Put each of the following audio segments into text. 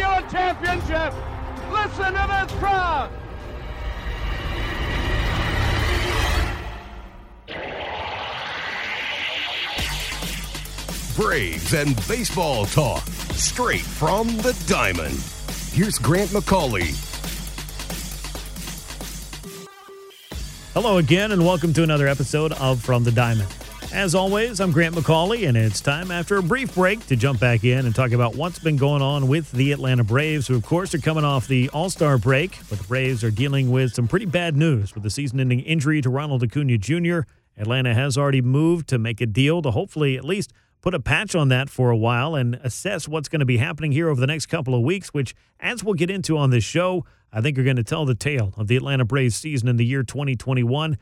have given championship. Listen to this crowd. Braves and baseball talk straight from the diamond. Here's Grant McCauley. Hello again, and welcome to another episode of From the Diamond. As always, I'm Grant McCauley, and it's time after a brief break to jump back in and talk about what's been going on with the Atlanta Braves, who, of course, are coming off the All Star break. But the Braves are dealing with some pretty bad news with the season ending injury to Ronald Acuna Jr. Atlanta has already moved to make a deal to hopefully at least put a patch on that for a while and assess what's going to be happening here over the next couple of weeks, which, as we'll get into on this show, I think are going to tell the tale of the Atlanta Braves season in the year 2021.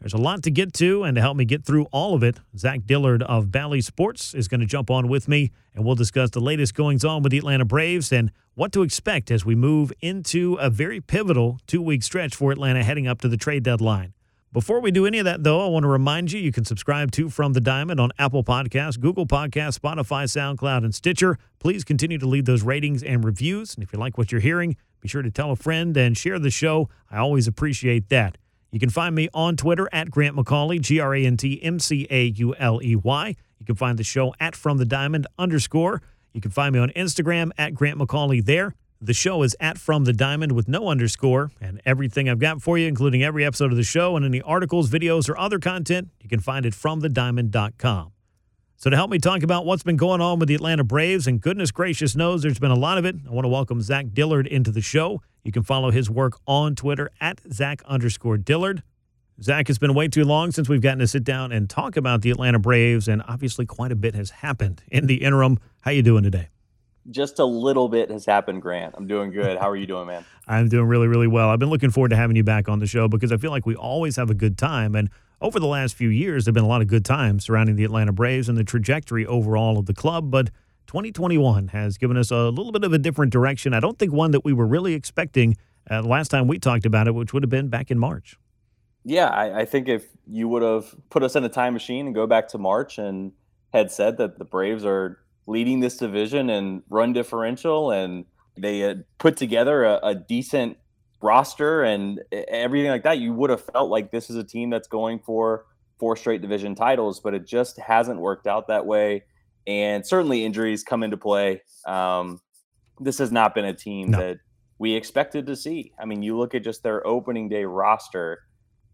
There's a lot to get to, and to help me get through all of it, Zach Dillard of Bally Sports is going to jump on with me, and we'll discuss the latest goings on with the Atlanta Braves and what to expect as we move into a very pivotal two week stretch for Atlanta heading up to the trade deadline. Before we do any of that, though, I want to remind you you can subscribe to From the Diamond on Apple Podcasts, Google Podcasts, Spotify, SoundCloud, and Stitcher. Please continue to leave those ratings and reviews. And if you like what you're hearing, be sure to tell a friend and share the show. I always appreciate that. You can find me on Twitter at Grant McCauley, G R A N T M C A U L E Y. You can find the show at From the Diamond underscore. You can find me on Instagram at Grant McCauley there. The show is at From the Diamond with no underscore, and everything I've got for you, including every episode of the show and any articles, videos, or other content, you can find it FromTheDiamond.com. So, to help me talk about what's been going on with the Atlanta Braves, and goodness gracious knows there's been a lot of it, I want to welcome Zach Dillard into the show. You can follow his work on Twitter at Zach underscore Dillard. Zach, it's been way too long since we've gotten to sit down and talk about the Atlanta Braves, and obviously quite a bit has happened in the interim. How you doing today? just a little bit has happened, Grant. I'm doing good. How are you doing, man? I'm doing really, really well. I've been looking forward to having you back on the show because I feel like we always have a good time. And over the last few years, there have been a lot of good times surrounding the Atlanta Braves and the trajectory overall of the club. But 2021 has given us a little bit of a different direction. I don't think one that we were really expecting uh, last time we talked about it, which would have been back in March. Yeah, I, I think if you would have put us in a time machine and go back to March and had said that the Braves are leading this division and run differential, and they had put together a, a decent roster and everything like that, you would have felt like this is a team that's going for four straight division titles, but it just hasn't worked out that way. And certainly injuries come into play. Um, this has not been a team no. that we expected to see. I mean, you look at just their opening day roster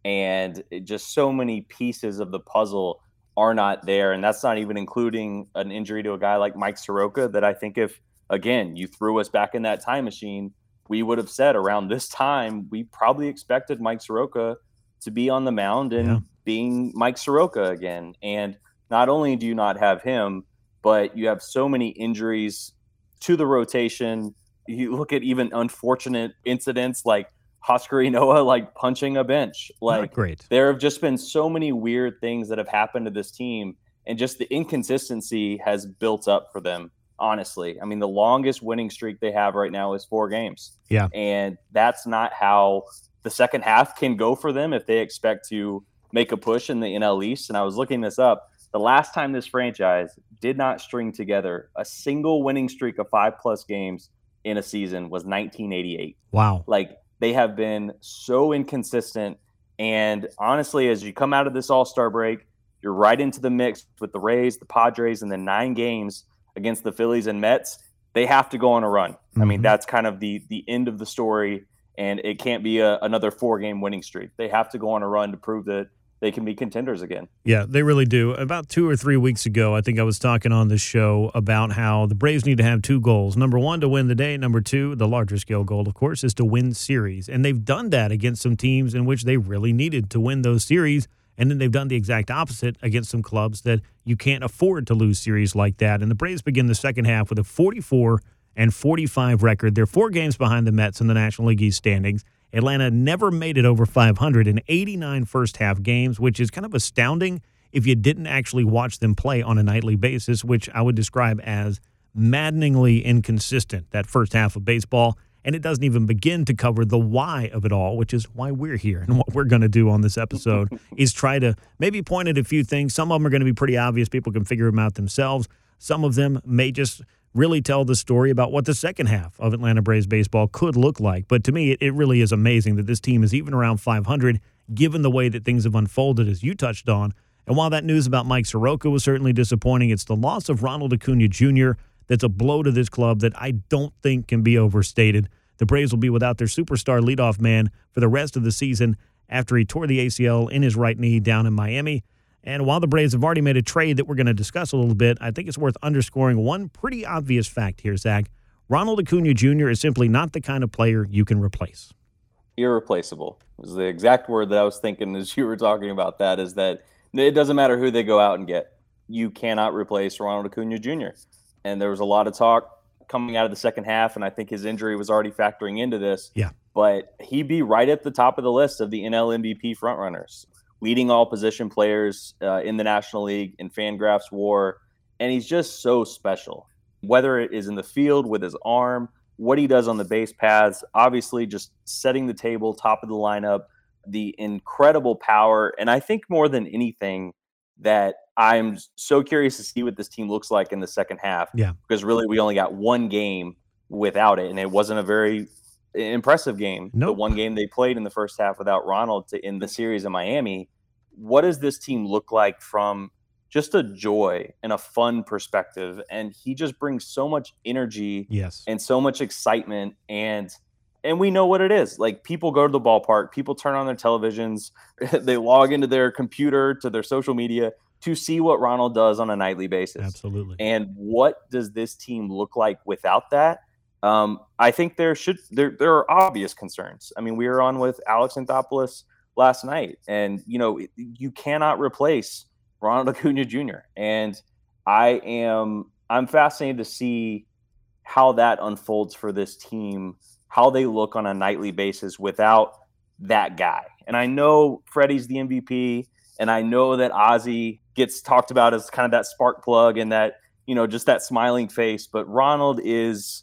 and just so many pieces of the puzzle are not there. And that's not even including an injury to a guy like Mike Soroka that I think if, again, you threw us back in that time machine, we would have said around this time, we probably expected Mike Soroka to be on the mound and yeah. being Mike Soroka again. And not only do you not have him, but you have so many injuries to the rotation. You look at even unfortunate incidents like Husker Noah like punching a bench. Like Not great. There have just been so many weird things that have happened to this team, and just the inconsistency has built up for them. Honestly, I mean, the longest winning streak they have right now is four games. Yeah, and that's not how the second half can go for them if they expect to make a push in the NL East. And I was looking this up. The last time this franchise did not string together a single winning streak of five plus games in a season was 1988. Wow. Like they have been so inconsistent. And honestly, as you come out of this All Star break, you're right into the mix with the Rays, the Padres, and the nine games against the Phillies and Mets. They have to go on a run. Mm-hmm. I mean, mm-hmm. that's kind of the the end of the story, and it can't be a, another four game winning streak. They have to go on a run to prove that they can be contenders again. Yeah, they really do. About two or three weeks ago, I think I was talking on this show about how the Braves need to have two goals. Number one, to win the day. Number two, the larger scale goal, of course, is to win series. And they've done that against some teams in which they really needed to win those series. And then they've done the exact opposite against some clubs that you can't afford to lose series like that. And the Braves begin the second half with a 44 and 45 record. They're four games behind the Mets in the National League East standings. Atlanta never made it over 500 in 89 first half games, which is kind of astounding if you didn't actually watch them play on a nightly basis, which I would describe as maddeningly inconsistent, that first half of baseball. And it doesn't even begin to cover the why of it all, which is why we're here. And what we're going to do on this episode is try to maybe point at a few things. Some of them are going to be pretty obvious. People can figure them out themselves. Some of them may just really tell the story about what the second half of Atlanta Braves baseball could look like. But to me, it, really is amazing that this team is even around 500, given the way that things have unfolded, as you touched on. And while that news about Mike Soroka was certainly disappointing, it's the loss of Ronald Acuna Jr. that's a blow to this club that I don't think can be overstated. The Braves will be without their superstar leadoff man for the rest of the season after he tore the ACL in his right knee down in Miami. And while the Braves have already made a trade that we're going to discuss a little bit, I think it's worth underscoring one pretty obvious fact here, Zach. Ronald Acuna Jr. is simply not the kind of player you can replace. Irreplaceable was the exact word that I was thinking as you were talking about that. Is that it doesn't matter who they go out and get, you cannot replace Ronald Acuna Jr. And there was a lot of talk coming out of the second half, and I think his injury was already factoring into this. Yeah. But he'd be right at the top of the list of the NL MVP frontrunners, leading all position players uh, in the National League in Fangraphs WAR, and he's just so special. Whether it is in the field with his arm, what he does on the base paths, obviously just setting the table, top of the lineup, the incredible power, and I think more than anything that I'm so curious to see what this team looks like in the second half. Yeah. Because really, we only got one game without it, and it wasn't a very impressive game. Nope. The one game they played in the first half without Ronald to in the series in Miami. What does this team look like from just a joy and a fun perspective? And he just brings so much energy Yes. and so much excitement and and we know what it is like people go to the ballpark people turn on their televisions they log into their computer to their social media to see what ronald does on a nightly basis Absolutely. and what does this team look like without that um, i think there should there, there are obvious concerns i mean we were on with alex anthopoulos last night and you know you cannot replace ronald acuna jr and i am i'm fascinated to see how that unfolds for this team, how they look on a nightly basis without that guy. And I know Freddie's the MVP, and I know that Ozzy gets talked about as kind of that spark plug and that, you know, just that smiling face. But Ronald is,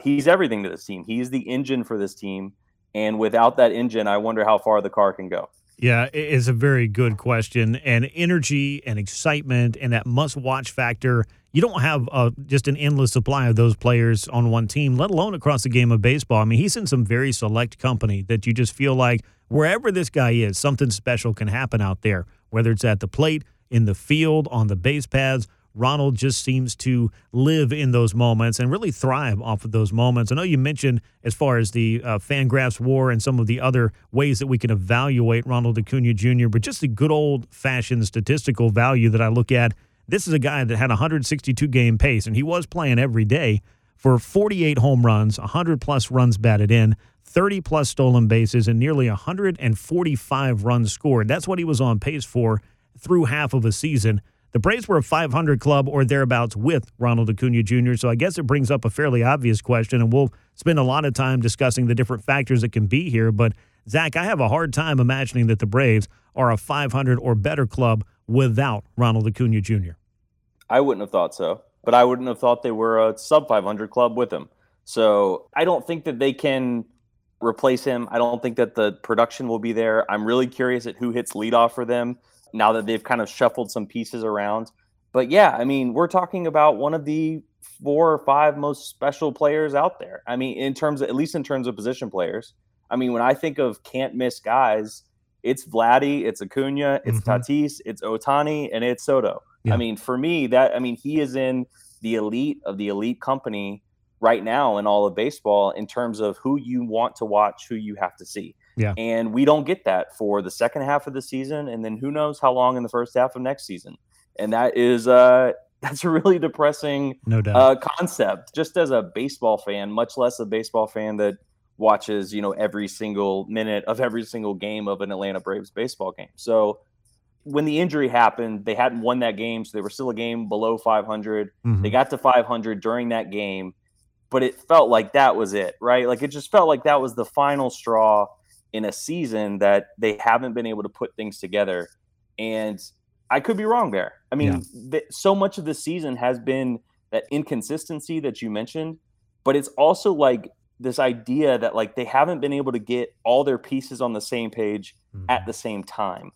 he's everything to this team. He's the engine for this team. And without that engine, I wonder how far the car can go. Yeah, it is a very good question. And energy and excitement and that must watch factor. You don't have uh, just an endless supply of those players on one team, let alone across the game of baseball. I mean, he's in some very select company that you just feel like wherever this guy is, something special can happen out there, whether it's at the plate, in the field, on the base paths. Ronald just seems to live in those moments and really thrive off of those moments. I know you mentioned as far as the uh, Fangraphs war and some of the other ways that we can evaluate Ronald Acuna Jr., but just the good old fashioned statistical value that I look at. This is a guy that had 162 game pace, and he was playing every day for 48 home runs, 100 plus runs batted in, 30 plus stolen bases, and nearly 145 runs scored. That's what he was on pace for through half of a season. The Braves were a 500 club or thereabouts with Ronald Acuna Jr., so I guess it brings up a fairly obvious question, and we'll spend a lot of time discussing the different factors that can be here. But, Zach, I have a hard time imagining that the Braves are a 500 or better club without Ronald Acuna Jr. I wouldn't have thought so, but I wouldn't have thought they were a sub 500 club with him. So I don't think that they can replace him. I don't think that the production will be there. I'm really curious at who hits leadoff for them now that they've kind of shuffled some pieces around. But yeah, I mean, we're talking about one of the four or five most special players out there. I mean, in terms of, at least in terms of position players. I mean, when I think of can't miss guys, it's Vladdy, it's Acuna, it's Mhm. Tatis, it's Ohtani, and it's Soto. Yeah. I mean, for me, that I mean, he is in the elite of the elite company right now in all of baseball in terms of who you want to watch, who you have to see. Yeah. And we don't get that for the second half of the season, and then who knows how long in the first half of next season. And that is uh that's a really depressing No doubt. uh, concept just as a baseball fan, much less a baseball fan that watches, you know, every single minute of every single game of an Atlanta Braves baseball game. So when the injury happened, they hadn't won that game, so they were still a game below 500. Mhm. They got to 500 during that game. but it felt like that was it, right? Like it just felt like that was the final straw in a season that they haven't been able to put things together. And I could be wrong there. I mean, yeah. th- so much of the season has been that inconsistency that you mentioned, but it's also like this idea that like they haven't been able to get all their pieces on the same page mm-hmm. at the same time.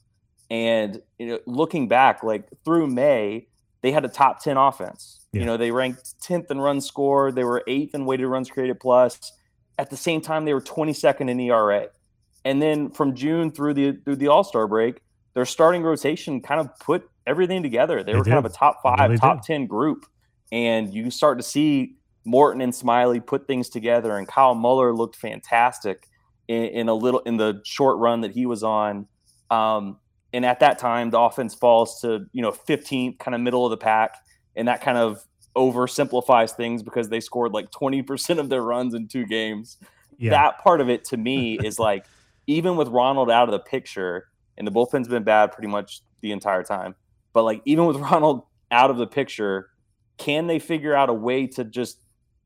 And you know, looking back, like through May, they had a top 10 offense. Yeah. You know, they ranked 10th in runs scored, they were eighth in weighted runs created plus. At the same time, they were 22nd in ERA. And then from June through the through the All Star break, their starting rotation kind of put everything together. They, they were did. kind of a top five, really top did. 10 group. And you start to see Morton and Smiley put things together, and Kyle Muller looked fantastic in, in a little in the short run that he was on. Um, and at that time, the offense falls to you know 15th, kind of middle of the pack, and that kind of oversimplifies things because they scored like 20% of their runs in two games. Yeah. That part of it to me is like even with Ronald out of the picture, and the bullpen's been bad pretty much the entire time. But like even with Ronald out of the picture, can they figure out a way to just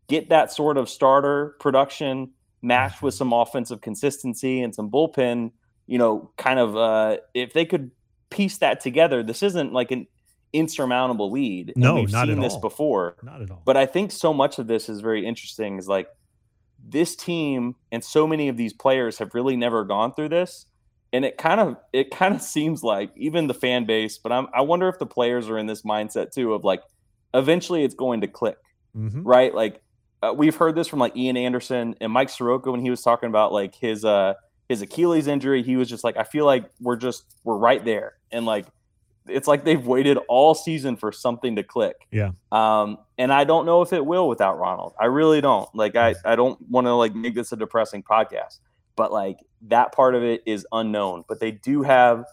get that sort of starter production matched with some offensive consistency and some bullpen, you know, kind of uh if they could piece that together, this isn't like an insurmountable lead. No, we've not seen at this all. before. Not at all. But I think so much of this is very interesting is like this team and so many of these players have really never gone through this. And it kind of it kind of seems like even the fan base but I'm, i wonder if the players are in this mindset too of like eventually it's going to click mm-hmm. right? Like uh, we've heard this from like ian anderson and mike soroka when he was talking about like his uh his achilles injury. He was just like i feel like we're just we're right there. And like it's like they've waited all season for something to click yeah um and i don't know if it will without ronald i really don't like i i don't want to like make this a depressing podcast but like that part of it is unknown. But they do have,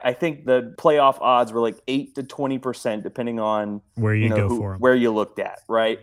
I think the playoff odds were like eight to twenty percent, depending on where you, you know, go who, for them. where you looked at. Right,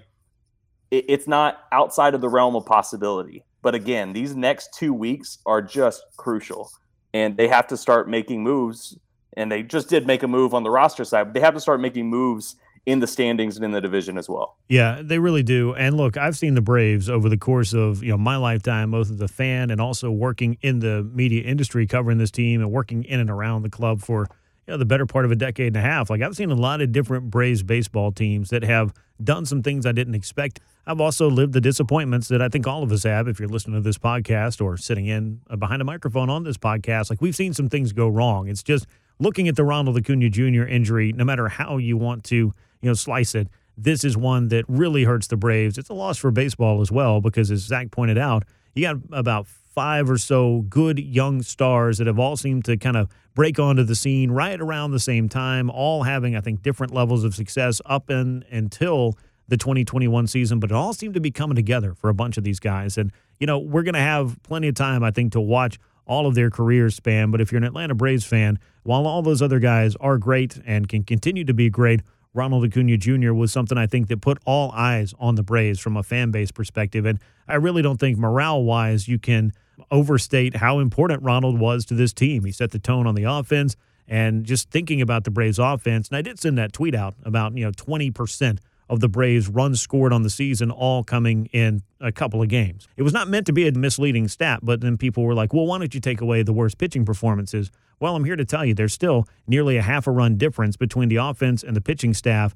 it, it's not outside of the realm of possibility. But again, these next two weeks are just crucial, and they have to start making moves. And they just did make a move on the roster side, but they have to start making moves in the standings and in the division as well. Yeah, they really do. And look, I've seen the Braves over the course of you know my lifetime, both as a fan and also working in the media industry, covering this team and working in and around the club for you know the better part of a decade and a half. Like I've seen a lot of different Braves baseball teams that have done some things I didn't expect. I've also lived the disappointments that I think all of us have. If you're listening to this podcast or sitting in uh, behind a microphone on this podcast, like we've seen some things go wrong. It's just looking at the Ronald Acuna Jr. injury, no matter how you want to you know, slice it. This is one that really hurts the Braves. It's a loss for baseball as well because, as Zach pointed out, you got about five or so good young stars that have all seemed to kind of break onto the scene right around the same time, all having, I think, different levels of success up until the 2021 season, but it all seemed to be coming together for a bunch of these guys. And, you know, we're going to have plenty of time, I think, to watch all of their careers span. But if you're an Atlanta Braves fan, while all those other guys are great and can continue to be great, Ronald Acuna Jr. was something I think that put all eyes on the Braves from a fan base perspective. And I really don't think morale wise you can overstate how important Ronald was to this team. He set the tone on the offense and just thinking about the Braves offense. And I did send that tweet out about, you know, 20% of the Braves runs scored on the season all coming in a couple of games. It was not meant to be a misleading stat, but then people were like, well, why don't you take away the worst pitching performances? Well, I'm here to tell you there's still nearly a half a run difference between the offense and the pitching staff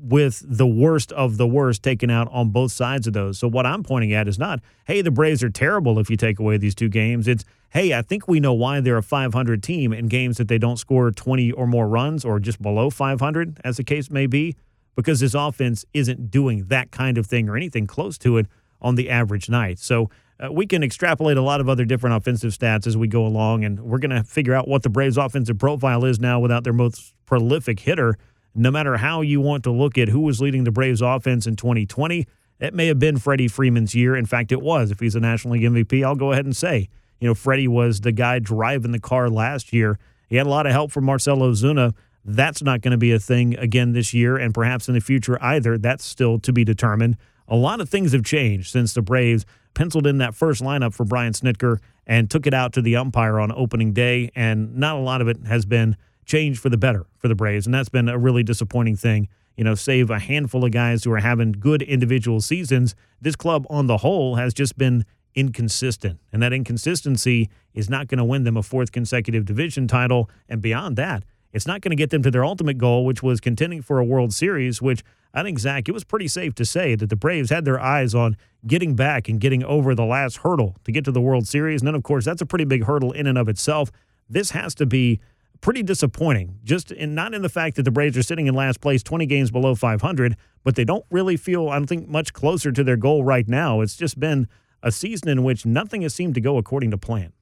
with the worst of the worst taken out on both sides of those. So what I'm pointing at is not, hey, the Braves are terrible if you take away these two games. It's, hey, I think we know why they're a 500 team in games that they don't score 20 or more runs or just below 500, as the case may be, because this offense isn't doing that kind of thing or anything close to it on the average night. So uh, we can extrapolate a lot of other different offensive stats as we go along, and we're going to figure out what the Braves' offensive profile is now without their most prolific hitter. No matter how you want to look at who was leading the Braves' offense in 2020, it may have been Freddie Freeman's year. In fact, it was. If he's a National League MVP, I'll go ahead and say, you know, Freddie was the guy driving the car last year. He had a lot of help from Marcell Ozuna. That's not going to be a thing again this year, and perhaps in the future either. That's still to be determined. A lot of things have changed since the Braves penciled in that first lineup for Brian Snitker and took it out to the umpire on opening day, and not a lot of it has been changed for the better for the Braves, and that's been a really disappointing thing. you know, save a handful of guys who are having good individual seasons, this club on the whole has just been inconsistent. And that inconsistency is not going to win them a fourth consecutive division title. And beyond that, it's not going to get them to their ultimate goal, which was contending for a World Series, which I think, Zach, it was pretty safe to say that the Braves had their eyes on getting back and getting over the last hurdle to get to the World Series. And then, of course, that's a pretty big hurdle in and of itself. This has to be pretty disappointing, just in not in the fact that the Braves are sitting in last place, 20 games below 500, but they don't really feel, I don't think, much closer to their goal right now. It's just been a season in which nothing has seemed to go according to plan.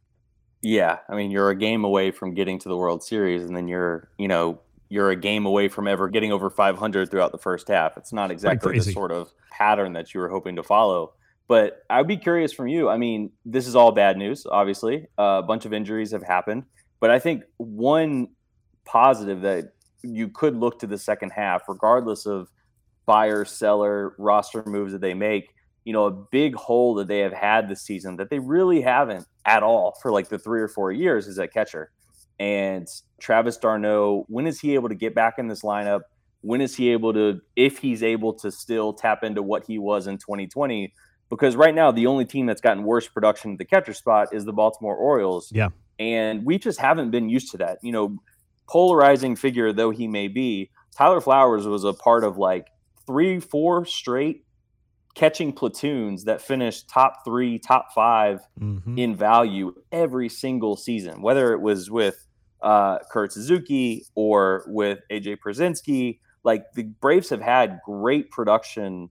Yeah, I mean, you're a game away from getting to the World Series, and then you're, you know, you're a game away from ever getting over 500 throughout the first half. It's not exactly the sort of pattern that you were hoping to follow. But I'd be curious from you. I mean, this is all bad news, obviously. Uh, a bunch of injuries have happened. But I think one positive that you could look to the second half, regardless of buyer, seller, roster moves that they make, you know, a big hole that they have had this season that they really haven't at all for like the three or four years is at catcher. And Travis d'Arnaud, when is he able to get back in this lineup? When is he able to, if he's able to still tap into what he was in 2020? Because right now, the only team that's gotten worse production at the catcher spot is the Baltimore Orioles. Yeah. And we just haven't been used to that. You know, polarizing figure though he may be, Tyler Flowers was a part of like three, four straight catching platoons that finished top three, top 5 mm-hmm. in value every single season, whether it was with uh, Kurt Suzuki or with AJ Pierzynski. Like the Braves have had great production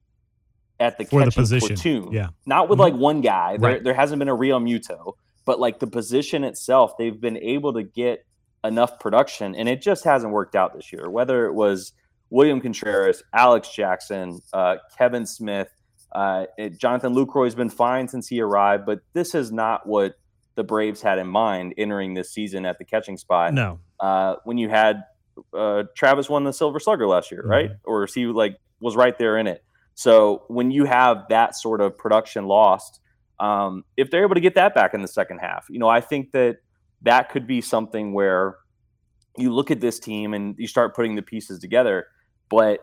at the For catching the position. platoon. Yeah. Not with Mhm. like one guy. There, Right. there hasn't been a Realmuto, but like the position itself, they've been able to get enough production, and it just hasn't worked out this year. Whether it was William Contreras, Alex Jackson, uh, Kevin Smith, uh, it, Jonathan Lucroy's been fine since he arrived, but this is not what the Braves had in mind entering this season at the catching spot. No. Uh, when you had uh, Travis won the Silver Slugger last year, right? Or he like was right there in it. So when you have that sort of production lost, um, if they're able to get that back in the second half, you know, I think that that could be something where you look at this team and you start putting the pieces together. But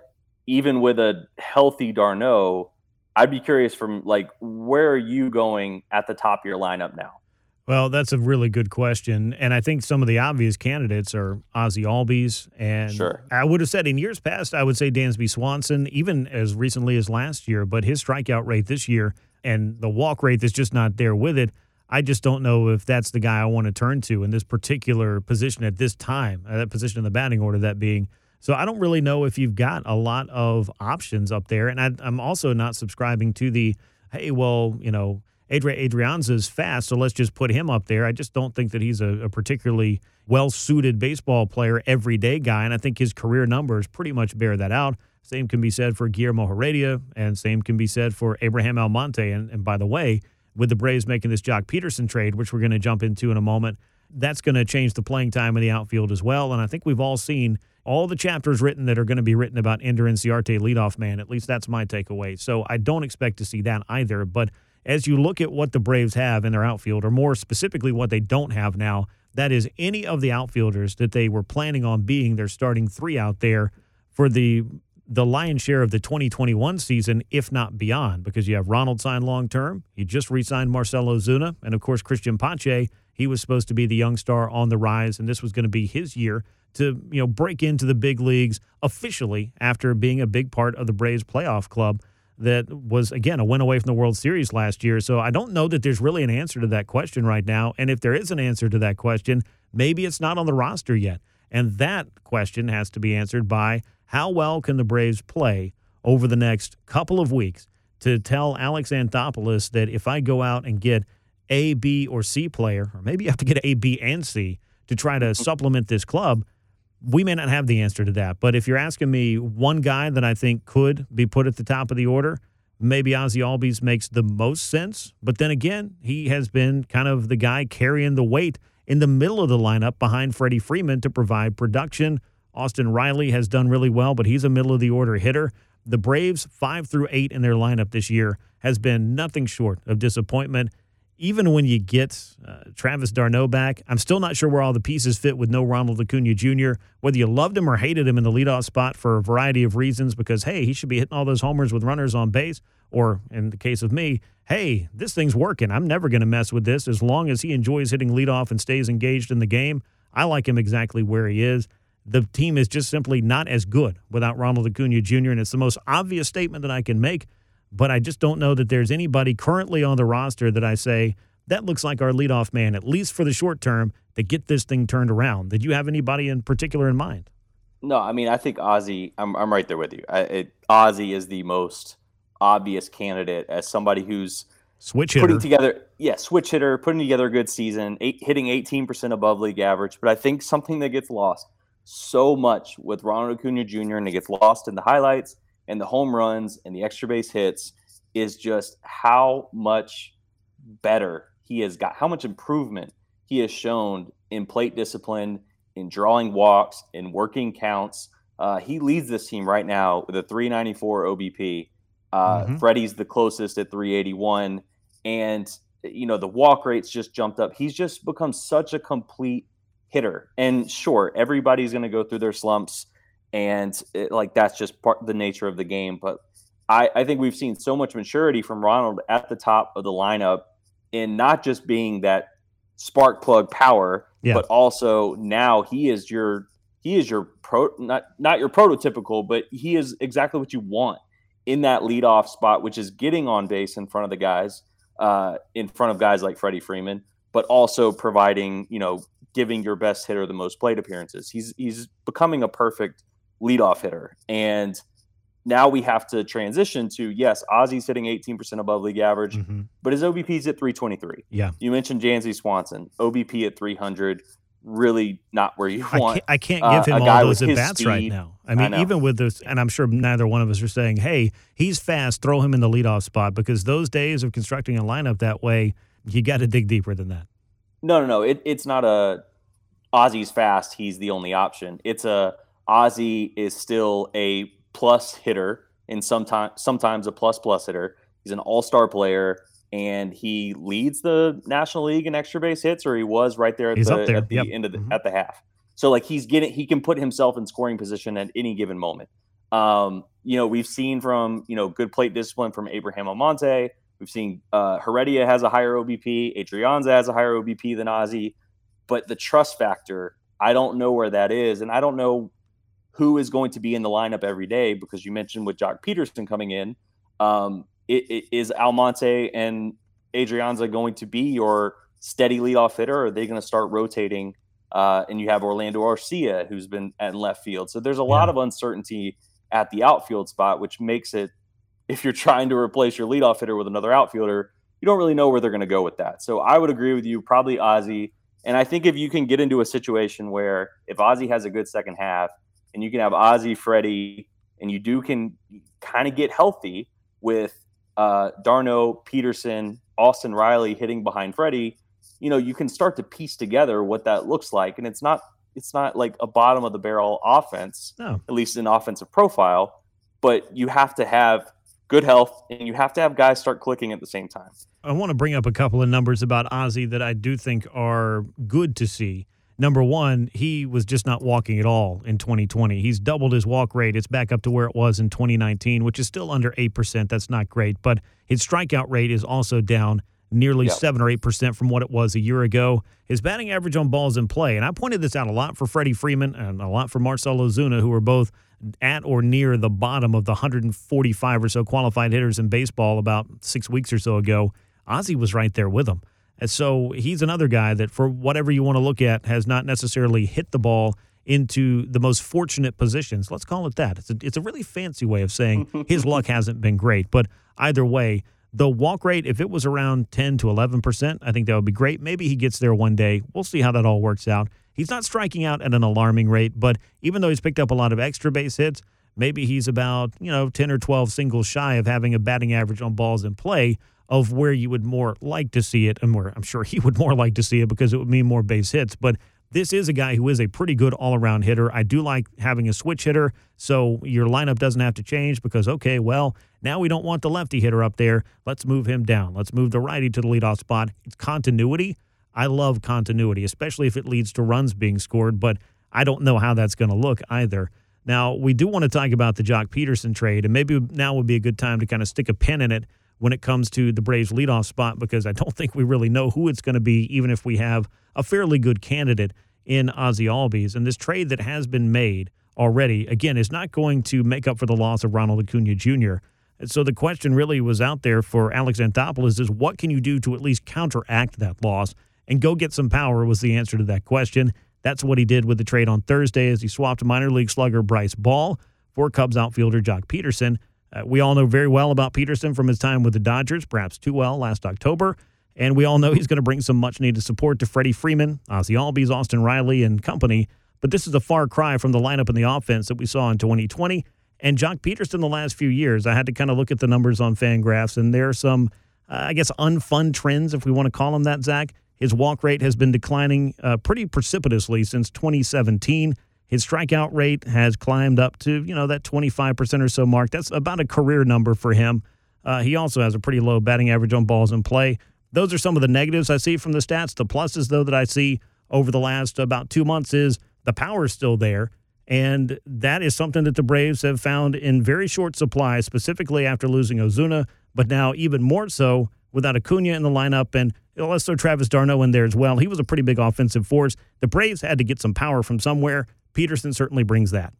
even with a healthy d'Arnaud, I'd be curious from like where are you going at the top of your lineup now? Well, that's a really good question. And I think some of the obvious candidates are Ozzy Albies. And Sure. I would have said in years past, I would say Dansby Swanson, even as recently as last year. But his strikeout rate this year and the walk rate that's just not there with it. I just don't know if that's the guy I want to turn to in this particular position at this time, uh, that position in the batting order, that being. So I don't really know if you've got a lot of options up there. And I, I'm also not subscribing to the, hey, well, you know, Adri Adrianza's fast, so let's just put him up there. I just don't think that he's a, a particularly well suited baseball player, everyday guy. And I think his career numbers pretty much bear that out. Same can be said for Guillermo Heredia, and same can be said for Abraham Almonte. And, and by the way, with the Braves making this Joc Pederson trade, which we're going to jump into in a moment, that's going to change the playing time in the outfield as well. And I think we've all seen all the chapters written that are going to be written about Ender Inciarte, leadoff man. At least that's my takeaway. So I don't expect to see that either. But as you look at what the Braves have in their outfield, or more specifically, what they don't have now, that is any of the outfielders that they were planning on being their starting three out there for the the lion's share of the 2021 season, if not beyond, because you have Ronald signed long term. You just re signed Marcell Ozuna. And of course, Christian Pache. He was supposed to be the young star on the rise, and this was going to be his year to you know break into the big leagues officially after being a big part of the Braves playoff club that was again a win away from the World Series last year. So I don't know that there's really an answer to that question right now. And if there is an answer to that question, maybe it's not on the roster yet. And that question has to be answered by how well can the Braves play over the next couple of weeks to tell Alex Anthopoulos that if I go out and get A, B, or C player, or maybe you have to get A, B, and C to try to mm-hmm. supplement this club, we may not have the answer to that. But if you're asking me one guy that I think could be put at the top of the order, maybe Ozzy Albies makes the most sense. But then again, he has been kind of the guy carrying the weight in the middle of the lineup behind Freddie Freeman to provide production. Austin Riley has done really well, but he's a middle of the order hitter. The Braves, five through eight in their lineup this year, has been nothing short of disappointment. Even when you get uh, Travis d'Arnaud back, I'm still not sure where all the pieces fit with no Ronald Acuna Jr. Whether you loved him or hated him in the leadoff spot for a variety of reasons, because, hey, he should be hitting all those homers with runners on base, or in the case of me, hey, this thing's working. I'm never going to mess with this as long as he enjoys hitting leadoff and stays engaged in the game. I like him exactly where he is. The team is just simply not as good without Ronald Acuna Jr., and it's the most obvious statement that I can make but I just don't know that there's anybody currently on the roster that I say that looks like our leadoff man, at least for the short term, to get this thing turned around. Did you have anybody in particular in mind? No, I mean I think Ozzy. I'm I'm right there with you. I, it, Ozzy is the most obvious candidate as somebody who's switch hitter. putting together, yeah, switch hitter, putting together a good season, eight, hitting 18% above league average. But I think something that gets lost so much with Ronald Acuna Jr. and it gets lost in the highlights and the home runs and the extra base hits is just how much better he has got, how much improvement he has shown in plate discipline, in drawing walks, in working counts. Uh, he leads this team right now with a 394 OBP. Uh, mm-hmm. Freddie's the closest at 381. And, you know, the walk rates just jumped up. He's just become such a complete hitter. And sure, everybody's going to go through their slumps and it, like that's just part the nature of the game. But I, I think we've seen so much maturity from Ronald at the top of the lineup in not just being that spark plug power, yeah. but also now he is your he is your pro not not your prototypical, but he is exactly what you want in that leadoff spot, which is getting on base in front of the guys, uh, in front of guys like Freddie Freeman, but also providing, you know, giving your best hitter the most plate appearances. He's he's becoming a perfect leadoff hitter. And now we have to transition to yes, Ozzy's hitting 18% above league average, mm-hmm. but his OBP's at 323. Yeah. You mentioned Dansby Swanson, OBP at 300, really not where you want. I can't, I can't give uh, him all those at bats right now. I mean, I even with this, and I'm sure neither one of us are saying, hey, he's fast, throw him in the leadoff spot, because those days of constructing a lineup that way, you got to dig deeper than that. No, no, no. It, it's not a Ozzy's fast, he's the only option. It's a Ozzy is still a plus hitter and sometimes sometimes a plus plus hitter. He's an all star player and he leads the National League in extra base hits, or he was right there at he's the, there. At the yep. end of the, mm-hmm. at the half. So like he's getting he can put himself in scoring position at any given moment. Um, you know, we've seen from you know good plate discipline from Abraham Almonte. We've seen uh, Heredia has a higher OBP, Adrianza has a higher OBP than Ozzy, but the trust factor, I don't know where that is, and I don't know who is going to be in the lineup every day because you mentioned with Joc Pederson coming in, um, it, it, is Almonte and Adrianza going to be your steady leadoff hitter? Or are they going to start rotating? Uh, and you have Orlando Arcia, who's been at left field. So there's a lot of uncertainty at the outfield spot, which makes it, if you're trying to replace your leadoff hitter with another outfielder, you don't really know where they're going to go with that. So I would agree with you, probably Ozzy. And I think if you can get into a situation where if Ozzy has a good second half, and you can have Ozzy, Freddie, and you do can kind of get healthy with uh, d'Arnaud, Pederson, Austin Riley hitting behind Freddie, you know, you can start to piece together what that looks like. And it's not it's not like a bottom of the barrel offense, no. at least an offensive profile, but you have to have good health and you have to have guys start clicking at the same time. I want to bring up a couple of numbers about Ozzy that I do think are good to see number one, he was just not walking at all in 2020. He's doubled his walk rate. It's back up to where it was in 2019, which is still under 8%. That's not great. But his strikeout rate is also down nearly yep. 7 or 8% from what it was a year ago. His batting average on balls in play, and I pointed this out a lot for Freddie Freeman and a lot for Marcell Ozuna, who are both at or near the bottom of the 145 or so qualified hitters in baseball about six weeks or so ago. Ozzy was right there with them. And so he's another guy that, for whatever you want to look at, has not necessarily hit the ball into the most fortunate positions. Let's call it that. It's a, it's a really fancy way of saying his luck hasn't been great. But either way, the walk rate, if it was around 10 to 11%, I think that would be great. Maybe he gets there one day. We'll see how that all works out. He's not striking out at an alarming rate, but even though he's picked up a lot of extra base hits, maybe he's about, you know, 10 or 12 singles shy of having a batting average on balls in play of where you would more like to see it, and where I'm sure he would more like to see it because it would mean more base hits. But this is a guy who is a pretty good all around hitter. I do like having a switch hitter, so your lineup doesn't have to change because, okay, well, now we don't want the lefty hitter up there. Let's move him down. Let's move the righty to the leadoff spot. It's continuity. I love continuity, especially if it leads to runs being scored, but I don't know how that's going to look either. Now, we do want to talk about the Joc Pederson trade, and maybe now would be a good time to kind of stick a pin in it when it comes to the Braves leadoff spot because I don't think we really know who it's going to be, even if we have a fairly good candidate in Ozzy Albies. And this trade that has been made already, again, is not going to make up for the loss of Ronald Acuna Jr. And so the question really was out there for Alex Anthopoulos is what can you do to at least counteract that loss and go get some power was the answer to that question. That's what he did with the trade on Thursday as he swapped minor league slugger Bryce Ball for Cubs outfielder Joc Pederson. Uh, we all know very well about Pederson from his time with the Dodgers, perhaps too well last October. And we all know he's going to bring some much needed support to Freddie Freeman, Ozzie Albies, Austin Riley, and company. But this is a far cry from the lineup in the offense that we saw in 2020. And Joc Pederson, the last few years, I had to kind of look at the numbers on Fangraphs, and there are some, uh, I guess, unfun trends, if we want to call them that, Zach. His walk rate has been declining uh, pretty precipitously since 2017. His strikeout rate has climbed up to, you know, that 25% or so mark. That's about a career number for him. Uh, he also has a pretty low batting average on balls in play. Those are some of the negatives I see from the stats. The pluses, though, that I see over the last about two months is the power is still there. And that is something that the Braves have found in very short supply, specifically after losing Ozuna, but now even more so without Acuna in the lineup. And throw Travis d'Arnaud in there as well. He was a pretty big offensive force. The Braves had to get some power from somewhere. Pederson certainly brings that.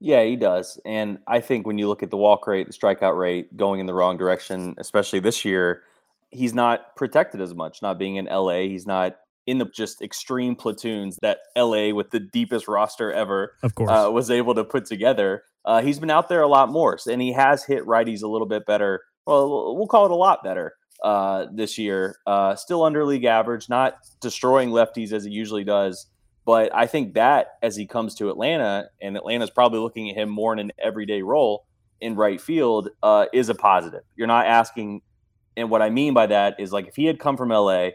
Yeah, he does. And I think when you look at the walk rate, the strikeout rate going in the wrong direction, especially this year, he's not protected as much. Not being in LA, he's not in the just extreme platoons that LA with the deepest roster ever, of course, uh, was able to put together. Uh, he's been out there a lot more, and he has hit righties a little bit better. Well, we'll call it a lot better uh, this year. Uh, still under league average, not destroying lefties as he usually does. But I think that as he comes to Atlanta, and Atlanta's probably looking at him more in an everyday role in right field, uh, is a positive. You're not asking and what I mean by that is like if he had come from LA,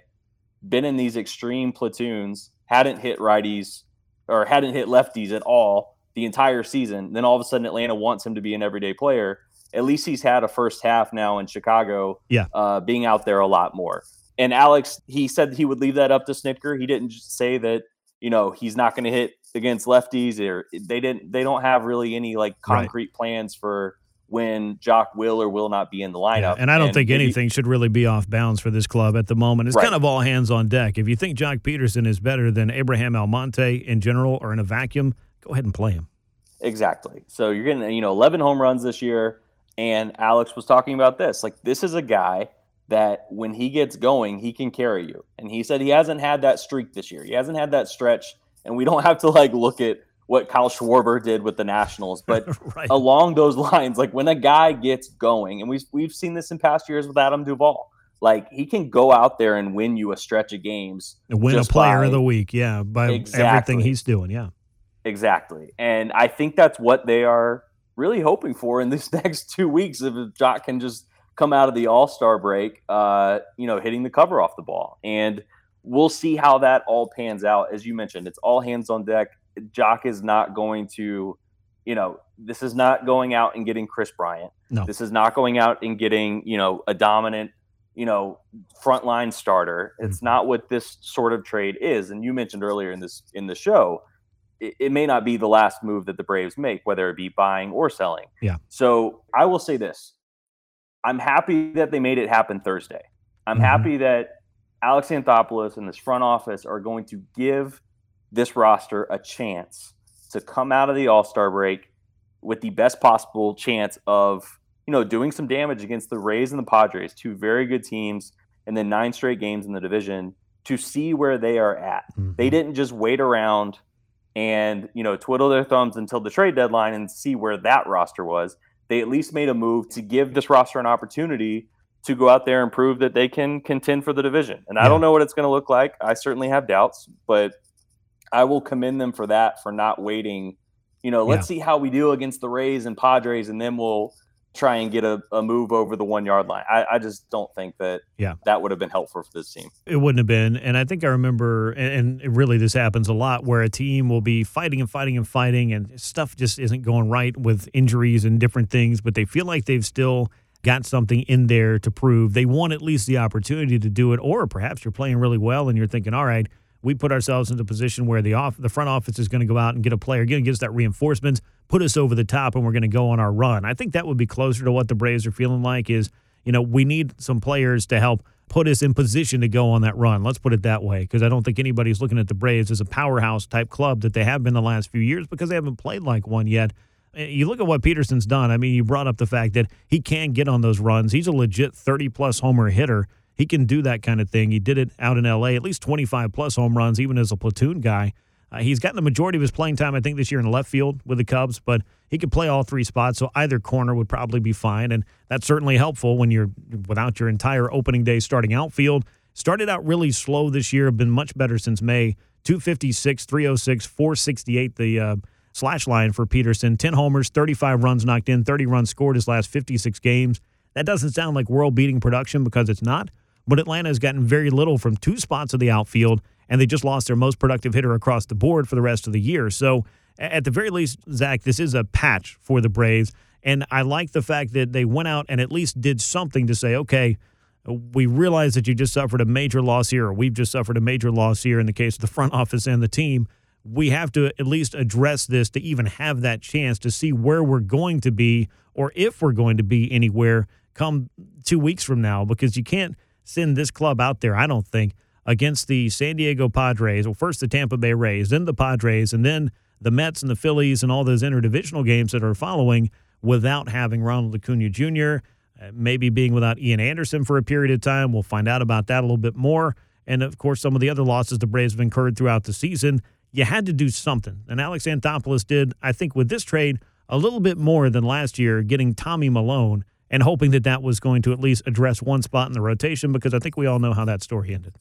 been in these extreme platoons, hadn't hit righties or hadn't hit lefties at all the entire season, then all of a sudden Atlanta wants him to be an everyday player. At least he's had a first half now in Chicago, yeah, uh, being out there a lot more. And Alex, he said he would leave that up to Snitker. He didn't just say that you know he's not going to hit against lefties, or they didn't. They don't have really any like concrete right. plans for when Joc will or will not be in the lineup. Yeah, and I don't and think anything should really be off bounds for this club at the moment. It's right. kind of all hands on deck. If you think Joc Pederson is better than Abraham Almonte in general or in a vacuum, go ahead and play him. Exactly. So you're getting, you know, 11 home runs this year. And Alex was talking about this. Like, this is a guy that when he gets going, he can carry you. And he said he hasn't had that streak this year. He hasn't had that stretch. And we don't have to like look at what Kyle Schwarber did with the Nationals. But right. along those lines, like when a guy gets going, and we've we've seen this in past years with Adam Duvall, like he can go out there and win you a stretch of games, win a player by, of the week, yeah, by exactly. everything he's doing, yeah, exactly. And I think that's what they are really hoping for in these next two weeks. If Joc can just come out of the All Star break, uh, you know, hitting the cover off the ball, and we'll see how that all pans out. As you mentioned, it's all hands on deck Joc is not going to, you know, this is not going out and getting Kris Bryant. No. This is not going out and getting, you know, a dominant, you know, frontline starter. It's mm-hmm. not what this sort of trade is. And you mentioned earlier in this in the show, it, it may not be the last move that the Braves make, whether it be buying or selling. Yeah. So I will say this. I'm happy that they made it happen Thursday. I'm mm-hmm. happy that Alex Anthopoulos and this front office are going to give this roster a chance to come out of the All Star break with the best possible chance of you know doing some damage against the Rays and the Padres, two very good teams, and then nine straight games in the division to see where they are at. Mm-hmm. They didn't just wait around and you know twiddle their thumbs until the trade deadline and see where that roster was. They at least made a move to give this roster an opportunity to go out there and prove that they can contend for the division. And yeah. I don't know what it's going to look like. I certainly have doubts, but I will commend them for that for not waiting. You know, let's yeah. see how we do against the Rays and Padres, and then we'll try and get a, a move over the one yard line. I, I just don't think that Yeah. that would have been helpful for this team. It wouldn't have been. And I think I remember, and, and really this happens a lot, where a team will be fighting and fighting and fighting, and stuff just isn't going right with injuries and different things, but they feel like they've still got something in there to prove. They want at least the opportunity to do it, or perhaps you're playing really well and you're thinking, all right, we put ourselves into a position where the off the front office is going to go out and get a player, going to give us that reinforcements, put us over the top, and we're going to go on our run. I think that would be closer to what the Braves are feeling like. Is you know we need some players to help put us in position to go on that run. Let's put it that way, because I don't think anybody's looking at the Braves as a powerhouse type club that they have been the last few years because they haven't played like one yet. Eh, You look at what Pederson's done. I mean, you brought up the fact that he can get on those runs. He's a legit 30 plus homer hitter. He can do that kind of thing. He did it out in LA, at least 25 plus home runs, even as a platoon guy. Uh, he's gotten the majority of his playing time, I think, this year in left field with the Cubs, but he could play all three spots, so either corner would probably be fine. And that's certainly helpful when you're without your entire opening day starting outfield. Started out really slow this year, been much better since May. 256, 306, 468, the uh, slash line for Pederson. 10 homers, 35 runs knocked in, 30 runs scored his last 56 games. That doesn't sound like world beating production because it's not, but Atlanta has gotten very little from two spots of the outfield, and they just lost their most productive hitter across the board for the rest of the year. So, at the very least, Zach, this is a patch for the Braves. And I like the fact that they went out and at least did something to say, okay, we realize that you just suffered a major loss here, or we've just suffered a major loss here in the case of the front office and the team. We have to at least address this to even have that chance to see where we're going to be or if we're going to be anywhere come two weeks from now, because you can't send this club out there, I don't think, against the San Diego Padres, well, first the Tampa Bay Rays, then the Padres, and then the Mets and the Phillies and all those interdivisional games that are following without having Ronald Acuna Jr., uh, maybe being without Ian Anderson for a period of time. We'll find out about that a little bit more. And of course, some of the other losses the Braves have incurred throughout the season. You had to do something. And Alex Anthopoulos did, I think, with this trade, a little bit more than last year, getting Tommy Milone and hoping that that was going to at least address one spot in the rotation because I think we all know how that story ended.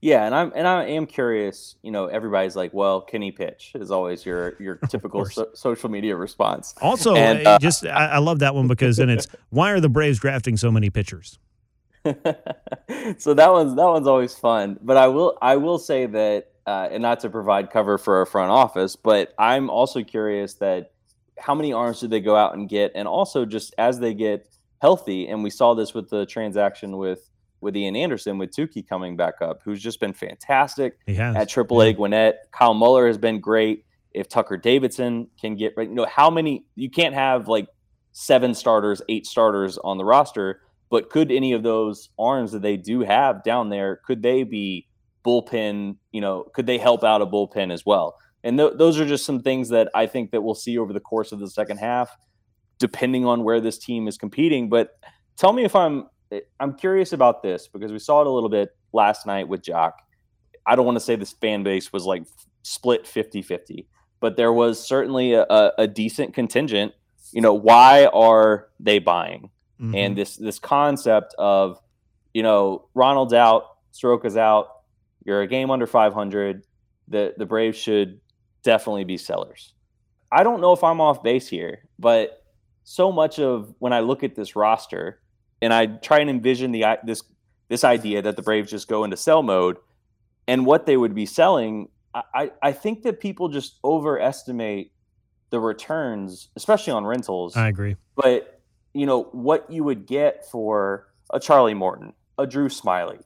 Yeah, and I'm and I am curious. You know, everybody's like, "Well, can he pitch?" Is always your your typical so, social media response. Also, And, uh, uh, just I, I love that one because then it's why are the Braves drafting so many pitchers? so that one's that one's always fun. But I will I will say that, uh, and not to provide cover for our front office, but I'm also curious that how many arms did they go out and get, and also just as they get healthy, and we saw this with the transaction with with Ian Anderson with Touki coming back up, who's just been fantastic at AAA Gwinnett. Kyle Muller has been great. If Tucker Davidson can get right, you know how many you can't have like seven starters, eight starters on the roster, but could any of those arms that they do have down there could they be bullpen? You know, could they help out a bullpen as well? And th- those are just some things that I think that we'll see over the course of the second half, depending on where this team is competing. But tell me if I'm I'm curious about this because we saw it a little bit last night with Joc. I don't want to say this fan base was like split 50 50, but there was certainly a, a, decent contingent. You know, why are they buying? Mhm. And this this concept of, you know, Ronald's out, Soroka's out, you're a game under 500. The the Braves should definitely be sellers. I don't know if I'm off base here, but so much of when I look at this roster and I try and envision the this this idea that the Braves just go into sell mode and what they would be selling, I, I think that people just overestimate the returns, especially on rentals. I agree. But you know what you would get for a Charlie Morton, a Drew Smyly.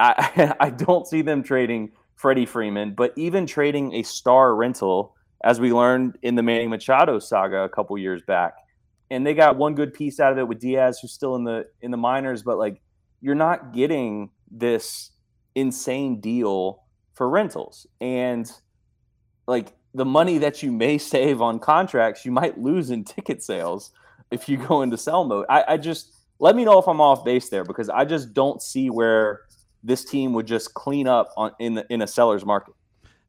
I I don't see them trading Freddie Freeman, but even trading a star rental, as we learned in the Manny Machado saga a couple years back, and they got one good piece out of it with Diaz, who's still in the in the minors, but like you're not getting this insane deal for rentals, and like the money that you may save on contracts, you might lose in ticket sales if you go into sell mode. I, I just let me know if I'm off base there because I just don't see where this team would just clean up on in the, in a seller's market.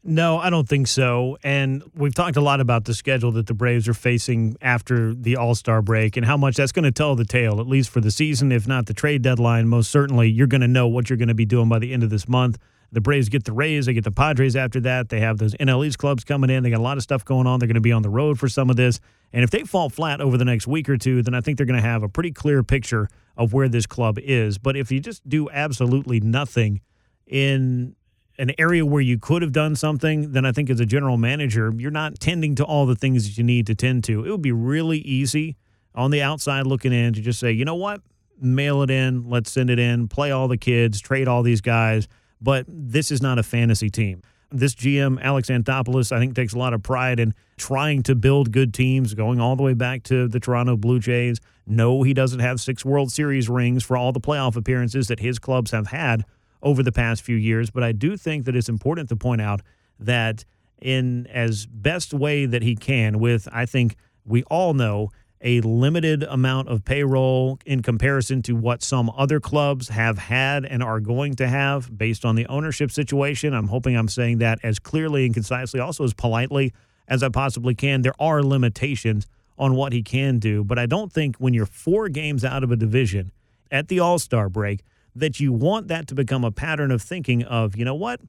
No, I don't think so. And we've talked a lot about the schedule that the Braves are facing after the All Star break and how much that's going to tell the tale, at least for the season, if not the trade deadline. Most certainly, you're going to know what you're going to be doing by the end of this month. The Braves get the Rays, they get the Padres after that. They have those NL East clubs coming in. They got a lot of stuff going on. They're going to be on the road for some of this. And if they fall flat over the next week or two, then I think they're going to have a pretty clear picture of where this club is. But if you just do absolutely nothing in an area where you could have done something, then I think as a general manager, you're not tending to all the things that you need to tend to. It would be really easy on the outside looking in to just say, you know what, mail it in, let's send it in, play all the kids, trade all these guys. But this is not a fantasy team. This GM, Alex Anthopoulos, I think takes a lot of pride in trying to build good teams, going all the way back to the Toronto Blue Jays. No, he doesn't have six World Series rings for all the playoff appearances that his clubs have had over the past few years. But I do think that it's important to point out that in as best way that he can, with I think we all know a limited amount of payroll in comparison to what some other clubs have had and are going to have based on the ownership situation. I'm hoping I'm saying that as clearly and concisely, also as politely as I possibly can. There are limitations on what he can do, but I don't think when you're four games out of a division at the All Star break that you want that to become a pattern of thinking of, you know what?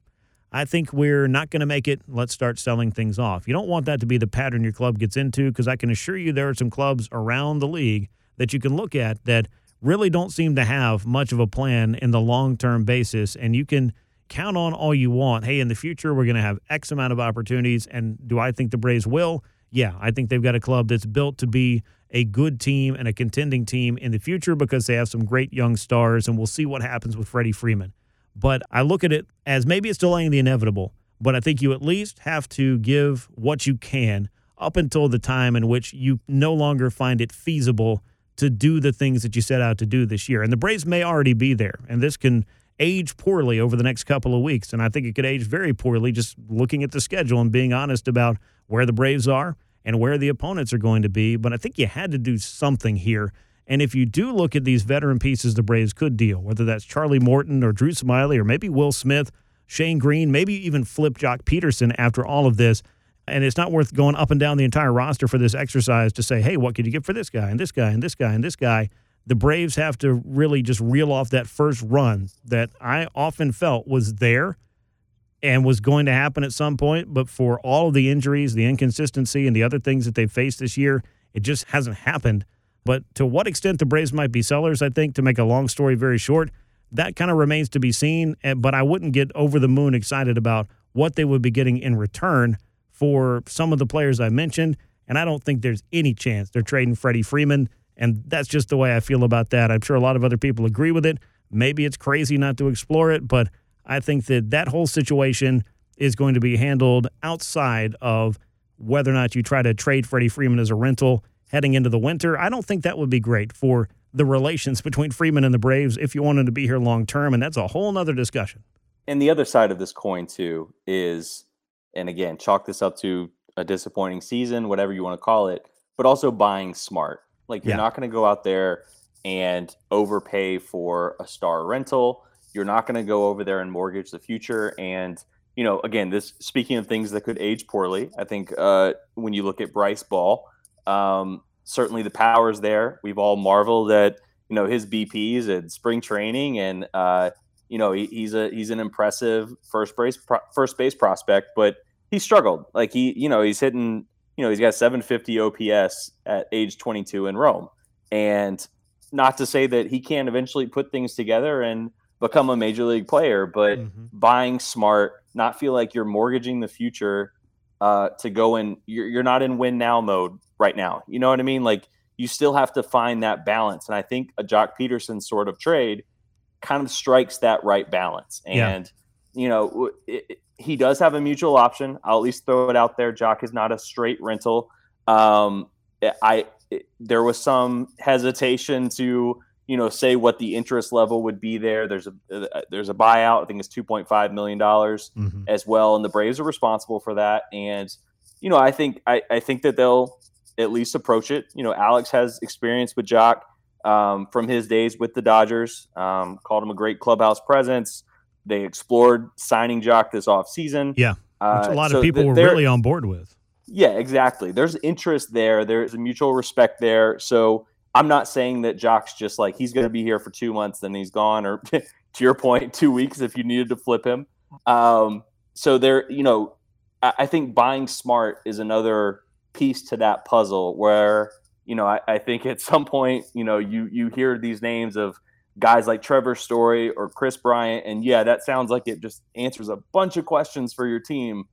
I think we're not going to make it. Let's start selling things off. You don't want that to be the pattern your club gets into because I can assure you there are some clubs around the league that you can look at that really don't seem to have much of a plan in the long term basis. And you can count on all you want. Hey, in the future, we're going to have X amount of opportunities. And do I think the Braves will? Yeah, I think they've got a club that's built to be a good team and a contending team in the future because they have some great young stars. And we'll see what happens with Freddie Freeman. But I look at it as maybe it's delaying the inevitable, but I think you at least have to give what you can up until the time in which you no longer find it feasible to do the things that you set out to do this year. And the Braves may already be there, and this can age poorly over the next couple of weeks. And I think it could age very poorly just looking at the schedule and being honest about where the Braves are and where the opponents are going to be. But I think you had to do something here and if you do look at these veteran pieces the Braves could deal, whether that's Charlie Morton or Drew Smyly or maybe Will Smith, Shane Greene, maybe even flip Joc Pederson after all of this. And it's not worth going up and down the entire roster for this exercise to say, hey, what could you get for this guy and this guy and this guy and this guy? The Braves have to really just reel off that first run that I often felt was there and was going to happen at some point. But for all of the injuries, the inconsistency, and the other things that they've faced this year, it just hasn't happened. But to what extent the Braves might be sellers, I think, to make a long story very short, that kind of remains to be seen. Eh, but I wouldn't get over the moon excited about what they would be getting in return for some of the players I mentioned. And I don't think there's any chance they're trading Freddie Freeman. And that's just the way I feel about that. I'm sure a lot of other people agree with it. Maybe it's crazy not to explore it, but I think that that whole situation is going to be handled outside of whether or not you try to trade Freddie Freeman as a rental heading into the winter. I don't think that would be great for the relations between Freeman and the Braves if you wanted to be here long term. And that's a whole nother discussion. And the other side of this coin, too, is, and again, chalk this up to a disappointing season, whatever you want to call it, but also buying smart. Like, you're yeah. not going to go out there and overpay for a star rental. You're not going to go over there and mortgage the future. And, you know, again, this speaking of things that could age poorly, I think uh, when you look at Bryce Ball, um, certainly the power's there. We've all marveled at you know his BPs and spring training, and uh, you know he, he's a he's an impressive first base pro, first base prospect, but he struggled. Like he you know he's hitting you know he's got 750 OPS at age 22 in Rome, and not to say that he can't eventually put things together and become a major league player, but mm-hmm. buying smart, not feel like you're mortgaging the future uh, to go in. You're, you're not in win now mode right now. You know what I mean? Like you still have to find that balance. And I think a Joc Pederson sort of trade kind of strikes that right balance. And, yeah. you know, it, it, he does have a mutual option. I'll at least throw it out there. Joc is not a straight rental. Um, I, it, there was some hesitation to, you know, say what the interest level would be there. There's a uh, there's a buyout. I think it's two point five million dollars mm-hmm. as well, and the Braves are responsible for that. And you know, I think I, I think that they'll at least approach it. You know, Alex has experience with Joc um, from his days with the Dodgers. Um, called him a great clubhouse presence. They explored signing Joc this offseason. Yeah, which a lot uh, of people were really on board with. Yeah, exactly. There's interest there. There's a mutual respect there. So I'm not saying that Joc's just like he's going to be here for two months, then he's gone, or to your point, two weeks if you needed to flip him. Um, so there, you know, I, I, think buying smart is another piece to that puzzle where, you know, I, I think at some point, you know, you you hear these names of guys like Trevor Story or Kris Bryant, and yeah, that sounds like it just answers a bunch of questions for your team.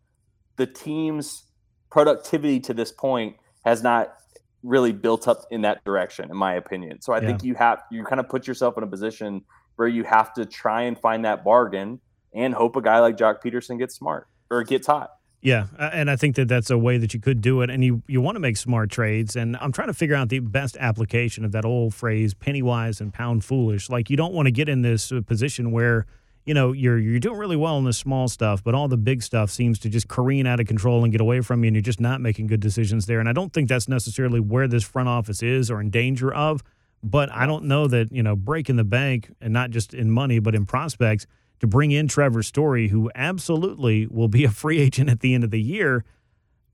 The team's productivity to this point has not really built up in that direction, in my opinion. So I yeah. think you have you kind of put yourself in a position where you have to try and find that bargain and hope a guy like Joc Pederson gets smart or gets hot. Yeah, and I think that that's a way that you could do it, and you you want to make smart trades. And I'm trying to figure out the best application of that old phrase "penny wise and pound foolish." Like you don't want to get in this uh, position where you know you're you're doing really well in the small stuff, but all the big stuff seems to just careen out of control and get away from you, and you're just not making good decisions there. And I don't think that's necessarily where this front office is or in danger of. But I don't know that you know breaking the bank and not just in money but in prospects to bring in Trevor Story, who absolutely will be a free agent at the end of the year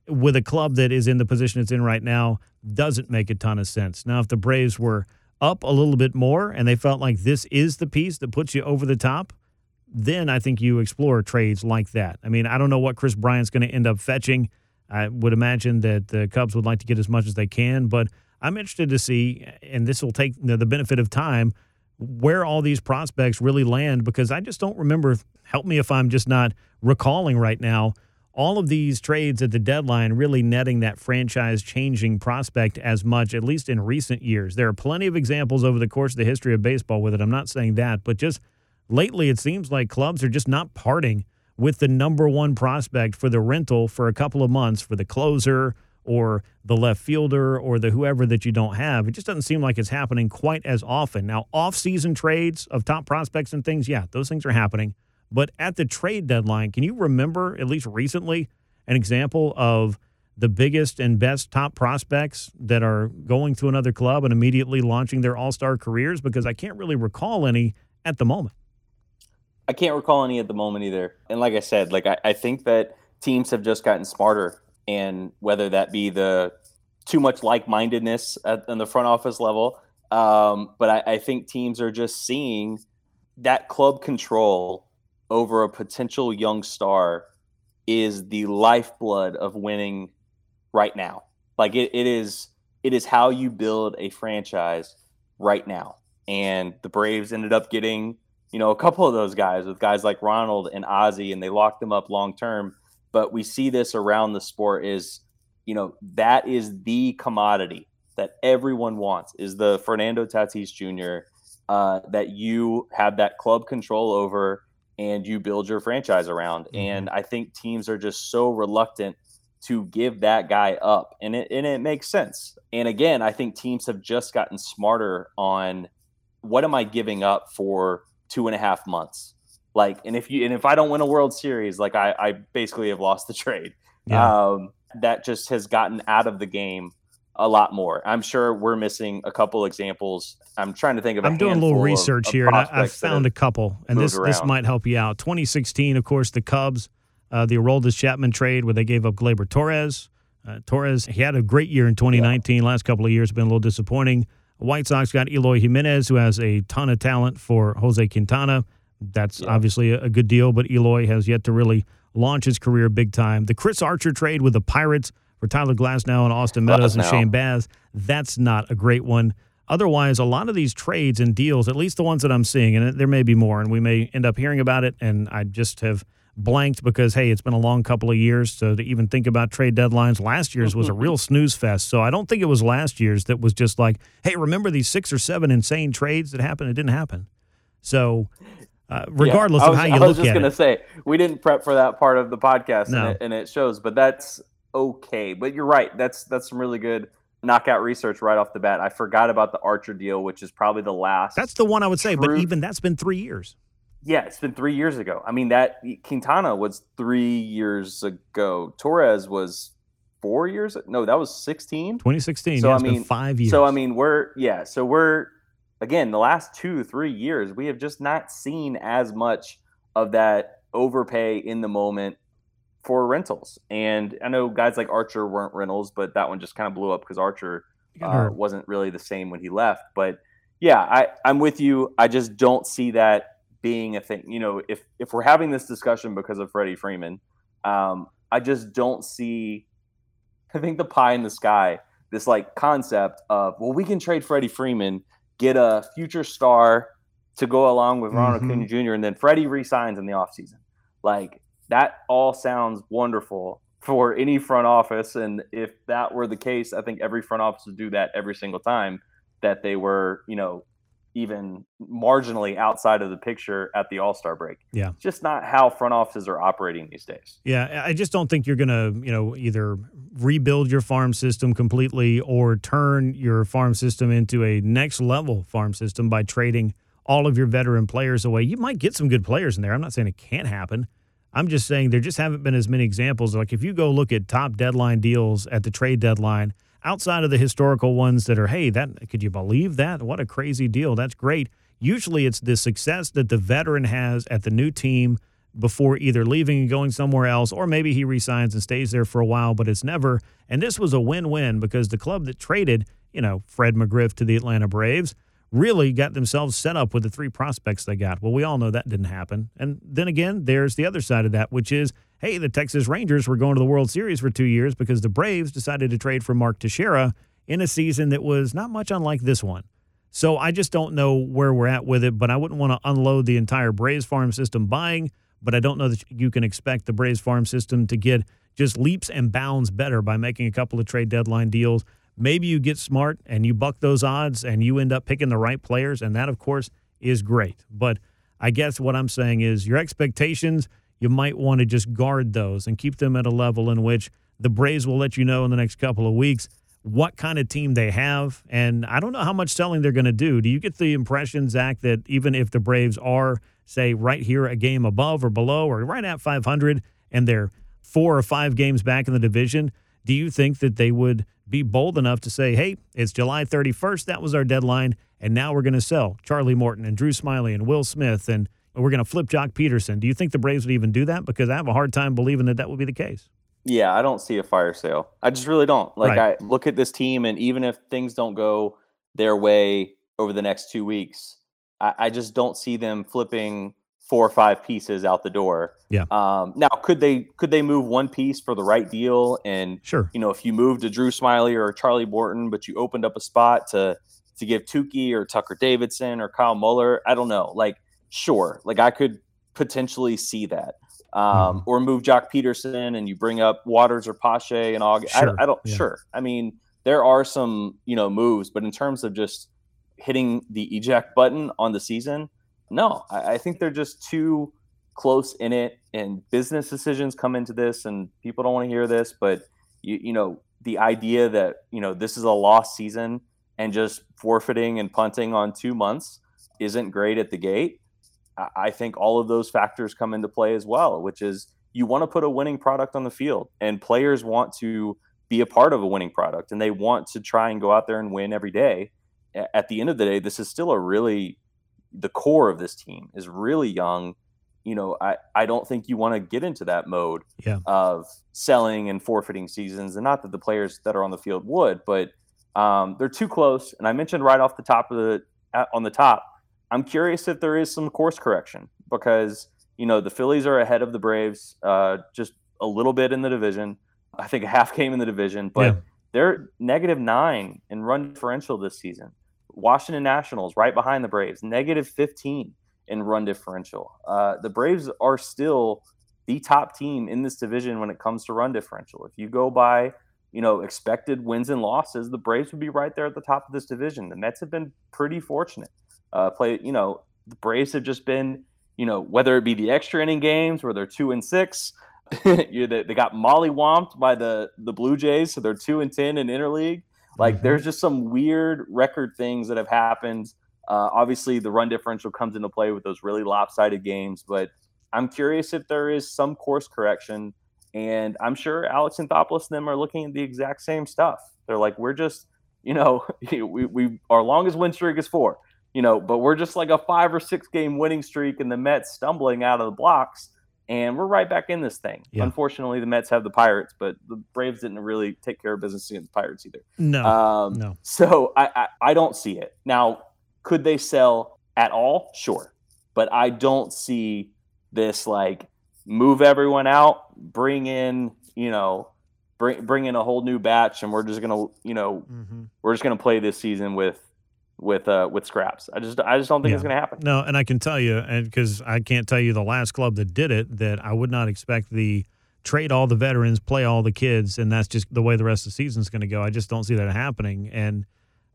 with a club that is in the position it's in right now, doesn't make a ton of sense. Now, if the Braves were up a little bit more and they felt like this is the piece that puts you over the top, then I think you explore trades like that. I mean, I don't know what Kris Bryant's going to end up fetching. I would imagine that the Cubs would like to get as much as they can, but I'm interested to see, and this will take the benefit of time where all these prospects really land because I just don't remember. Help me if I'm just not recalling right now. All of these trades at the deadline really netting that franchise changing prospect as much, at least in recent years. There are plenty of examples over the course of the history of baseball with it. I'm not saying that, but just lately it seems like clubs are just not parting with the number one prospect for the rental for a couple of months for the closer or the left fielder or the whoever that you don't have. It just doesn't seem like it's happening quite as often. Now, off-season trades of top prospects and things, yeah, those things are happening. But at the trade deadline, can you remember at least recently an example of the biggest and best top prospects that are going to another club and immediately launching their all-star careers because I can't really recall any at the moment. I can't recall any at the moment either. And like I said, like I, I think that teams have just gotten smarter and whether that be the too much like-mindedness at in the front office level. Um, but I, I think teams are just seeing that club control over a potential young star is the lifeblood of winning right now. Like it, it is it is how you build a franchise right now. And the Braves ended up getting, you know, a couple of those guys with guys like Ronald and Ozzie, and they locked them up long term but we see this around the sport is you know that is the commodity that everyone wants is the Fernando Tatis Jr. Uh, that you have that club control over and you build your franchise around. Mm-hmm. And I think teams are just so reluctant to give that guy up, and it and it makes sense. And again, I think teams have just gotten smarter on what am I giving up for two and a half months like, and if you and if I don't win a World Series, like I, I basically have lost the trade. Yeah. Um, that just has gotten out of the game a lot more. I'm sure we're missing a couple examples. I'm trying to think of. I'm doing a little research of, here, of and I, have found a couple, and this around. this might help you out. 2016, of course, the Cubs, uh, the Aroldis Chapman trade where they gave up Gleyber Torres. Uh, Torres, he had a great year in 2019. Yeah. Last couple of years have been a little disappointing. White Sox got Eloy Jimenez, who has a ton of talent for Jose Quintana. That's yeah. obviously a good deal, but Eloy has yet to really launch his career big time. The Chris Archer trade with the Pirates for Tyler Glasnow and Austin Meadows and Shane Baz, that's not a great one. Otherwise, a lot of these trades and deals, at least the ones that I'm seeing, and there may be more, and we may end up hearing about it, and I just have blanked because hey, it's been a long couple of years so to even think about trade deadlines. Last year's was a real snooze fest, so I don't think it was last year's that was just like, hey, remember these six or seven insane trades that happened? It didn't happen. So uh, regardless yeah, was, of how you look at it. I was just going to say, we didn't prep for that part of the podcast, no. and, it, and, it, shows, but that's okay. But you're right. That's that's some really good knockout research right off the bat. I forgot about the Archer deal, which is probably the last. That's the one I would say, true, but even that's been three years. Yeah, it's been three years ago. I mean, that Quintana was three years ago. Torres was four years. No, that was 16. 2016. So, yeah, I mean, five years. So, I mean, we're, yeah, so we're, again, the last two, three years, we have just not seen as much of that overpay in the moment for rentals. And I know guys like Archer weren't rentals, but that one just kind of blew up because Archer uh, wasn't really the same when he left. But yeah, I, I'm with you. I just don't see that being a thing. You know, if if we're having this discussion because of Freddie Freeman, um, I just don't see. I think the pie in the sky, this like concept of well, we can trade Freddie Freeman, get a future star to go along with Ronald Mhm. Acuna Jr. and then Freddie resigns in the offseason. Like that all sounds wonderful for any front office. And if that were the case, I think every front office would do that every single time that they were, you know, even marginally outside of the picture at the All Star break. Yeah. Just not how front offices are operating these days. Yeah, I just don't think you're going to, you know, either rebuild your farm system completely or turn your farm system into a next level farm system by trading all of your veteran players away. You might get some good players in there. I'm not saying it can't happen. I'm just saying there just haven't been as many examples. Like if you go look at top deadline deals at the trade deadline, outside of the historical ones that are, hey, that could you believe that? What a crazy deal. That's great. Usually it's the success that the veteran has at the new team before either leaving and going somewhere else, or maybe he resigns and stays there for a while, but it's never. And this was a win win because the club that traded, you know, Fred McGriff to the Atlanta Braves really got themselves set up with the three prospects they got. Well, we all know that didn't happen. And then again, there's the other side of that, which is hey, the Texas Rangers were going to the World Series for two years because the Braves decided to trade for Mark Teixeira in a season that was not much unlike this one. So I just don't know where we're at with it, but I wouldn't want to unload the entire Braves farm system buying, but I don't know that you can expect the Braves farm system to get just leaps and bounds better by making a couple of trade deadline deals. Maybe you get smart and you buck those odds and you end up picking the right players, and that, of course, is great. But I guess what I'm saying is your expectations, you might want to just guard those and keep them at a level in which the Braves will let you know in the next couple of weeks what kind of team they have. And I don't know how much selling they're going to do. Do you get the impression, Zach, that even if the Braves are, say, right here a game above or below or right at 500 and they're four or five games back in the division, do you think that they would be bold enough to say, hey, it's July 31st, that was our deadline, and now we're going to sell Charlie Morton and Drew Smyly and Will Smith and we're going to flip Joc Pederson? Do you think the Braves would even do that? Because I have a hard time believing that that would be the case. Yeah, I don't see a fire sale. I just really don't. Like Right. I look at this team, and even if things don't go their way over the next two weeks, I, I just don't see them flipping four or five pieces out the door. Yeah. Um, now, could they could they move one piece for the right deal? And Sure. you know, if you moved to Drew Smyly or Charlie Morton, but you opened up a spot to to give Touki or Tucker Davidson or Kyle Muller, I don't know. Like, sure, like I could potentially see that. Um, or move Joc Pederson and you bring up Waters or Pache and August. Sure, I, I don't yeah. sure. I mean, there are some, you know, moves, but in terms of just hitting the eject button on the season, no. I, I think they're just too close in it and business decisions come into this and people don't want to hear this, but you you know, the idea that, you know, this is a lost season and just forfeiting and punting on two months isn't great at the gate. I- think all of those factors come into play as well, which is you want to put a winning product on the field, and players want to be a part of a winning product, and they want to try and go out there and win every day. At the end of the day, this is still a really the core of this team is really young. You know, I, I don't think you want to get into that mode Yeah. of selling and forfeiting seasons, and not that the players that are on the field would, but um, they're too close. And I mentioned right off the top of the uh, on the top, I'm curious if there is some course correction because you know the Phillies are ahead of the Braves uh, just a little bit in the division. I think a half game in the division, but Yeah. they're negative nine in run differential this season. Washington Nationals right behind the Braves, negative 15 in run differential. Uh, the Braves are still the top team in this division when it comes to run differential. If you go by, you know, expected wins and losses, the Braves would be right there at the top of this division. The Mets have been pretty fortunate. Uh, play, you know, the Braves have just been, you know, whether it be the extra inning games where they're two and six, you they, they got mollywomped by the the Blue Jays, so they're two and ten in interleague. Like Mhm. there's just some weird record things that have happened. Uh, obviously, the run differential comes into play with those really lopsided games, but I'm curious if there is some course correction. And I'm sure Alex Anthopoulos and them are looking at the exact same stuff. They're like, we're just, you know, we, we our longest win streak is four, you know, but we're just like a five or six game winning streak, and the Mets stumbling out of the blocks, and we're right back in this thing. Yeah. Unfortunately, the Mets have the Pirates, but the Braves didn't really take care of business against the Pirates either. No. Um, no. So I, I I don't see it now. Could they sell at all? Sure, but I don't see this like move everyone out, bring in, you know, bring bring in a whole new batch, and we're just gonna, you know, mm-hmm. we're just gonna play this season with with uh with scraps. I just I just don't think yeah. it's going to happen. No, and I can tell you, and because I can't tell you the last club that did it, that I would not expect the trade all the veterans, play all the kids, and that's just the way the rest of the season is going to go. I just don't see that happening. And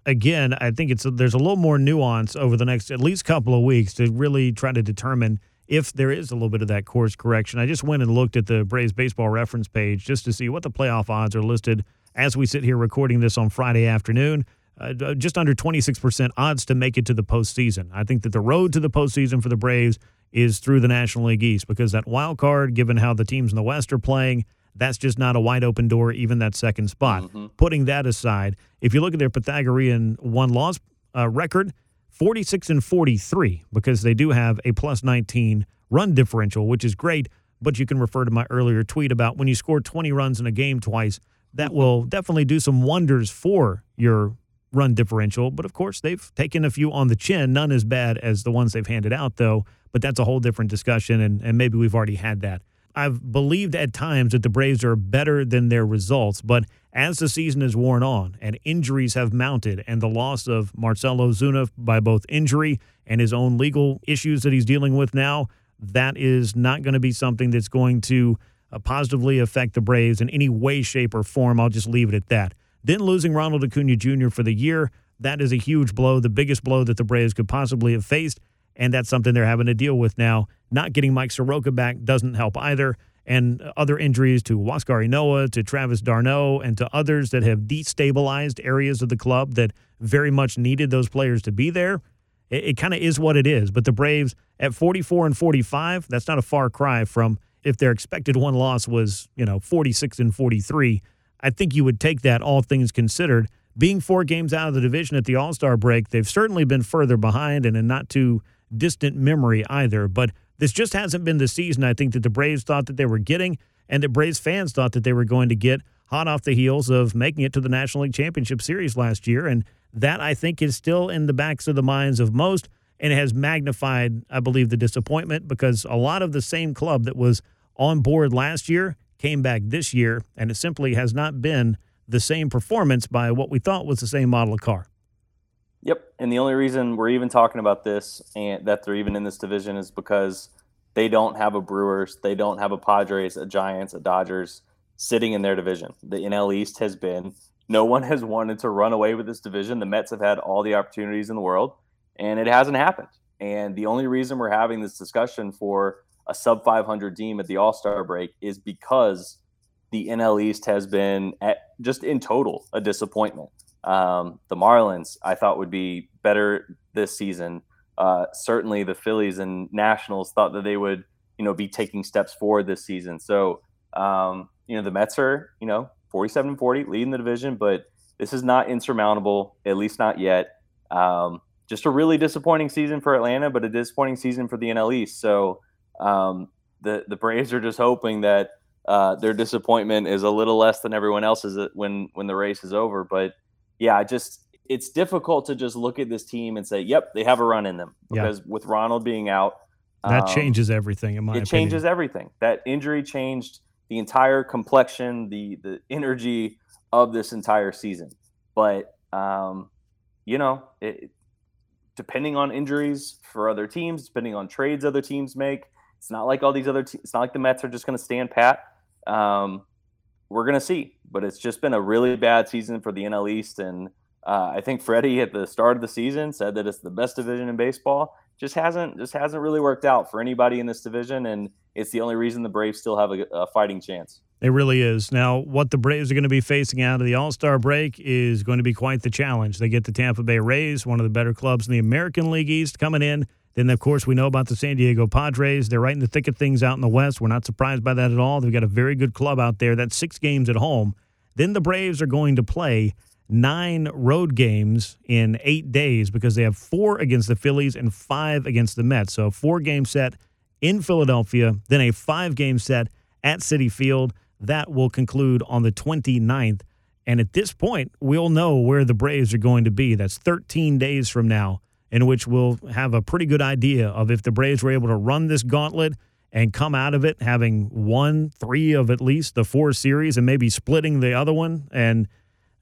again, I think it's a, there's a little more nuance over the next at least couple of weeks to really try to determine if there is a little bit of that course correction. I just went and looked at the Braves baseball reference page just to see what the playoff odds are listed as we sit here recording this on Friday afternoon uh, just under 26% odds to make it to the postseason. I think that the road to the postseason for the Braves is through the National League East because that wild card, given how the teams in the West are playing, that's just not a wide open door, even that second spot. Mm-hmm. Putting that aside, if you look at their Pythagorean won loss uh, record, 46 and 43, because they do have a plus 19 run differential, which is great. But you can refer to my earlier tweet about when you score 20 runs in a game twice, that mm-hmm. will definitely do some wonders for your run differential. But of course, they've taken a few on the chin, none as bad as the ones they've handed out, though. But that's a whole different discussion, and, and maybe we've already had that. I've believed at times that the Braves are better than their results, but as the season has worn on and injuries have mounted, and the loss of Marcell Ozuna by both injury and his own legal issues that he's dealing with now, that is not going to be something that's going to uh, positively affect the Braves in any way, shape, or form. I'll just leave it at that. Then losing Ronald Acuna Jr. for the year, that is a huge blow, the biggest blow that the Braves could possibly have faced. And that's something they're having to deal with now. Not getting Mike Soroka back doesn't help either. And other injuries to Huascar Ynoa, to Travis d'Arnaud, and to others that have destabilized areas of the club that very much needed those players to be there. It, it kind of is what it is. But the Braves at 44 and 45, that's not a far cry from if their expected won loss was, you know, 46 and 43 I think you would take that, all things considered. Being four games out of the division at the All Star break, they've certainly been further behind and in not too distant memory either. But this just hasn't been the season I think that the Braves thought that they were getting and that Braves fans thought that they were going to get hot off the heels of making it to the National League Championship Series last year. And that I think is still in the backs of the minds of most and it has magnified, I believe, the disappointment because a lot of the same club that was on board last year came back this year, and it simply has not been the same performance by what we thought was the same model of car. Yep, and the only reason we're even talking about this and that they're even in this division is because they don't have a Brewers, they don't have a Padres, a Giants, a Dodgers sitting in their division. The NL East has been no one has wanted to run away with this division. The Mets have had all the opportunities in the world, and it hasn't happened. And the only reason we're having this discussion for a sub 500 team at the All Star break is because the NL East has been at, just in total a disappointment. Um, the Marlins, I thought, would be better this season. Uh, certainly, the Phillies and Nationals thought that they would, you know, be taking steps forward this season. So, um, you know, the Mets are, you know, 47 40, leading the division, but this is not insurmountable, at least not yet. Um, just a really disappointing season for Atlanta, but a disappointing season for the NL East. So, um, the the Braves are just hoping that uh, their disappointment is a little less than everyone else's when when the race is over. But yeah, I just it's difficult to just look at this team and say, "Yep, they have a run in them." Because yeah. with Ronald being out, that um, changes everything. In my it opinion. changes everything. That injury changed the entire complexion, the the energy of this entire season. But um, you know, it, depending on injuries for other teams, depending on trades other teams make, it's not like all these other. Te- it's not like the Mets are just going to stand pat. Um, we're going to see, but it's just been a really bad season for the NL East, and uh, I think Freddie at the start of the season said that it's the best division in baseball. Just hasn't just hasn't really worked out for anybody in this division, and it's the only reason the Braves still have a, a fighting chance. It really is. Now, what the Braves are going to be facing out of the All Star break is going to be quite the challenge. They get the Tampa Bay Rays, one of the better clubs in the American League East, coming in then, of course, we know about the San Diego Padres. They're right in the thick of things out in the West. We're not surprised by that at all. They've got a very good club out there. That's six games at home. Then the Braves are going to play nine road games in eight days because they have four against the Phillies and five against the Mets. So, four game set in Philadelphia, then a five game set at Citi Field. That will conclude on the 29th. And at this point, we'll know where the Braves are going to be. That's 13 days from now in which we'll have a pretty good idea of if the Braves were able to run this gauntlet and come out of it having won three of at least the four series and maybe splitting the other one. And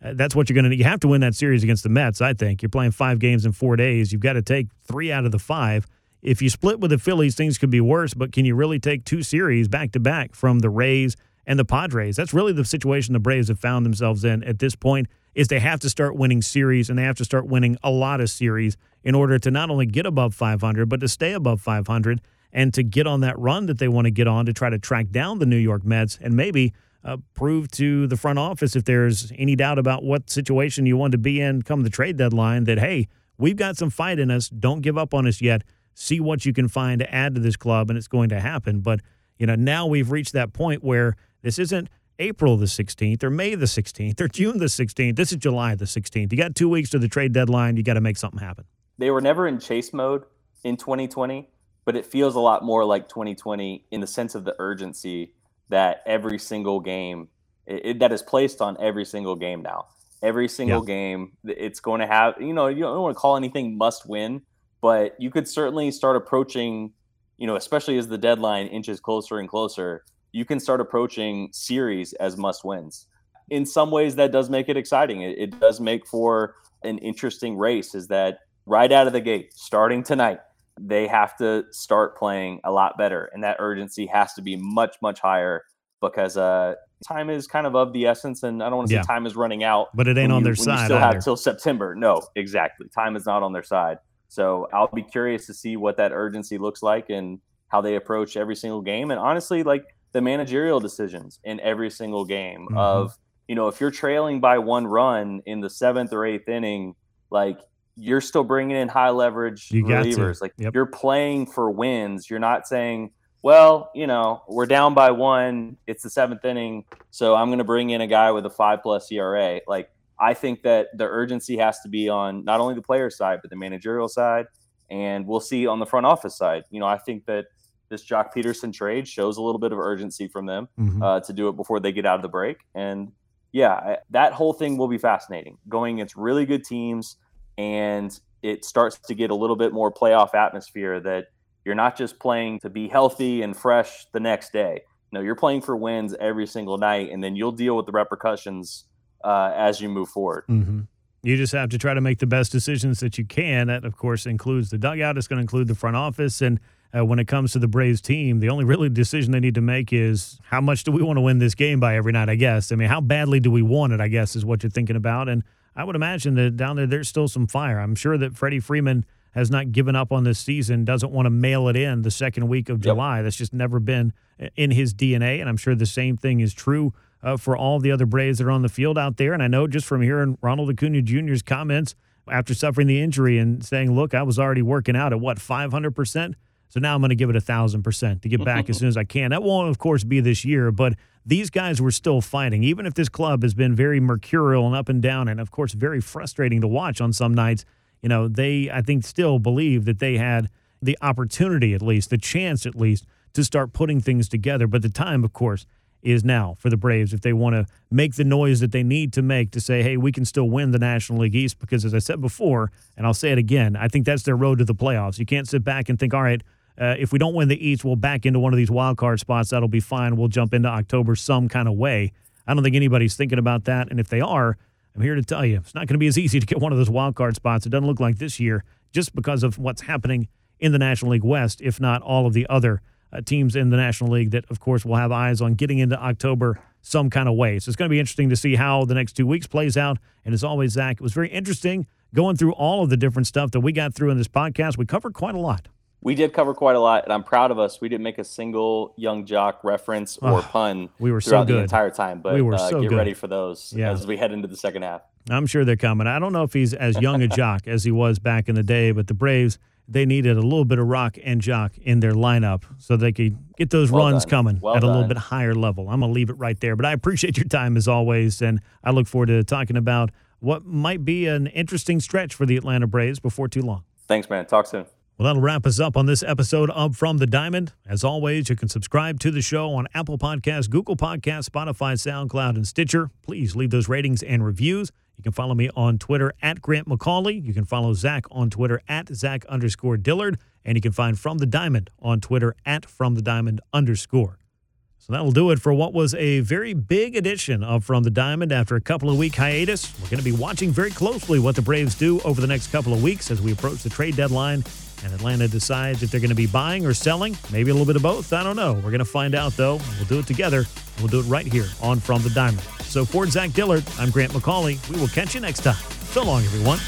uh, that's what you're going to You have to win that series against the Mets, I think. You're playing five games in four days. You've got to take three out of the five. If you split with the Phillies, things could be worse, but can you really take two series back to back from the Rays and the Padres? That's really the situation the Braves have found themselves in at this point is they have to start winning series and they have to start winning a lot of series in order to not only get above 500 but to stay above 500 and to get on that run that they want to get on to try to track down the New York Mets and maybe uh, prove to the front office if there's any doubt about what situation you want to be in come the trade deadline that hey we've got some fight in us don't give up on us yet see what you can find to add to this club and it's going to happen but you know now we've reached that point where this isn't April the 16th or May the 16th or June the 16th. This is July the 16th. You got two weeks to the trade deadline. You got to make something happen. They were never in chase mode in 2020, but it feels a lot more like 2020 in the sense of the urgency that every single game it, it, that is placed on every single game now. Every single yeah. game, it's going to have, you know, you don't want to call anything must win, but you could certainly start approaching, you know, especially as the deadline inches closer and closer, you can start approaching series as must wins. In some ways, that does make it exciting. It, it does make for an interesting race. Is that right out of the gate, starting tonight, they have to start playing a lot better, and that urgency has to be much, much higher because uh, time is kind of of the essence. And I don't want to say yeah. time is running out, but it ain't on you, their side. You still either. have till September. No, exactly. Time is not on their side. So I'll be curious to see what that urgency looks like and how they approach every single game. And honestly, like the managerial decisions in every single game mm-hmm. of you know if you're trailing by one run in the seventh or eighth inning like you're still bringing in high leverage you relievers like yep. you're playing for wins you're not saying well you know we're down by one it's the seventh inning so i'm going to bring in a guy with a five plus era like i think that the urgency has to be on not only the player side but the managerial side and we'll see on the front office side you know i think that this Joc Pederson trade shows a little bit of urgency from them mm-hmm. uh, to do it before they get out of the break. And yeah, I, that whole thing will be fascinating. Going against really good teams, and it starts to get a little bit more playoff atmosphere that you're not just playing to be healthy and fresh the next day. No, you're playing for wins every single night, and then you'll deal with the repercussions uh, as you move forward. Mm-hmm. You just have to try to make the best decisions that you can. That, of course, includes the dugout. It's going to include the front office and uh, when it comes to the Braves team. The only really decision they need to make is how much do we want to win this game by every night, I guess. I mean, how badly do we want it, I guess, is what you're thinking about. And I would imagine that down there, there's still some fire. I'm sure that Freddie Freeman has not given up on this season, doesn't want to mail it in the second week of July. Yep. That's just never been in his DNA. And I'm sure the same thing is true uh, for all the other Braves that are on the field out there. And I know just from hearing Ronald Acuna Jr.'s comments after suffering the injury and saying, look, I was already working out at what, 500%? So now I'm going to give it a thousand percent to get back as soon as I can. That won't, of course, be this year, but these guys were still fighting. Even if this club has been very mercurial and up and down, and of course, very frustrating to watch on some nights, you know, they, I think, still believe that they had the opportunity, at least, the chance, at least, to start putting things together. But the time, of course, is now for the Braves if they want to make the noise that they need to make to say, hey, we can still win the National League East. Because as I said before, and I'll say it again, I think that's their road to the playoffs. You can't sit back and think, all right, uh, if we don't win the East, we'll back into one of these wild card spots. That'll be fine. We'll jump into October some kind of way. I don't think anybody's thinking about that. And if they are, I'm here to tell you it's not going to be as easy to get one of those wild card spots. It doesn't look like this year just because of what's happening in the National League West, if not all of the other uh, teams in the National League that, of course, will have eyes on getting into October some kind of way. So it's going to be interesting to see how the next two weeks plays out. And as always, Zach, it was very interesting going through all of the different stuff that we got through in this podcast. We covered quite a lot we did cover quite a lot, and I'm proud of us. We didn't make a single young jock reference or oh, pun. We were throughout so the entire time, but we were uh, so get good. ready for those yeah. as we head into the second half. I'm sure they're coming. I don't know if he's as young a jock as he was back in the day, but the Braves they needed a little bit of rock and jock in their lineup so they could get those well runs done. coming well at a done. little bit higher level. I'm gonna leave it right there, but I appreciate your time as always, and I look forward to talking about what might be an interesting stretch for the Atlanta Braves before too long. Thanks, man. Talk soon. Well, that'll wrap us up on this episode of From the Diamond. As always, you can subscribe to the show on Apple Podcasts, Google Podcasts, Spotify, SoundCloud, and Stitcher. Please leave those ratings and reviews. You can follow me on Twitter at Grant McAuley. You can follow Zach on Twitter at Zach underscore Dillard. And you can find From the Diamond on Twitter at From the Diamond underscore. So that'll do it for what was a very big edition of From the Diamond after a couple of week hiatus. We're going to be watching very closely what the Braves do over the next couple of weeks as we approach the trade deadline and Atlanta decides if they're going to be buying or selling, maybe a little bit of both. I don't know. We're going to find out, though. We'll do it together. We'll do it right here on From the Diamond. So for Zach Dillard, I'm Grant McAuley. We will catch you next time. So long, everyone.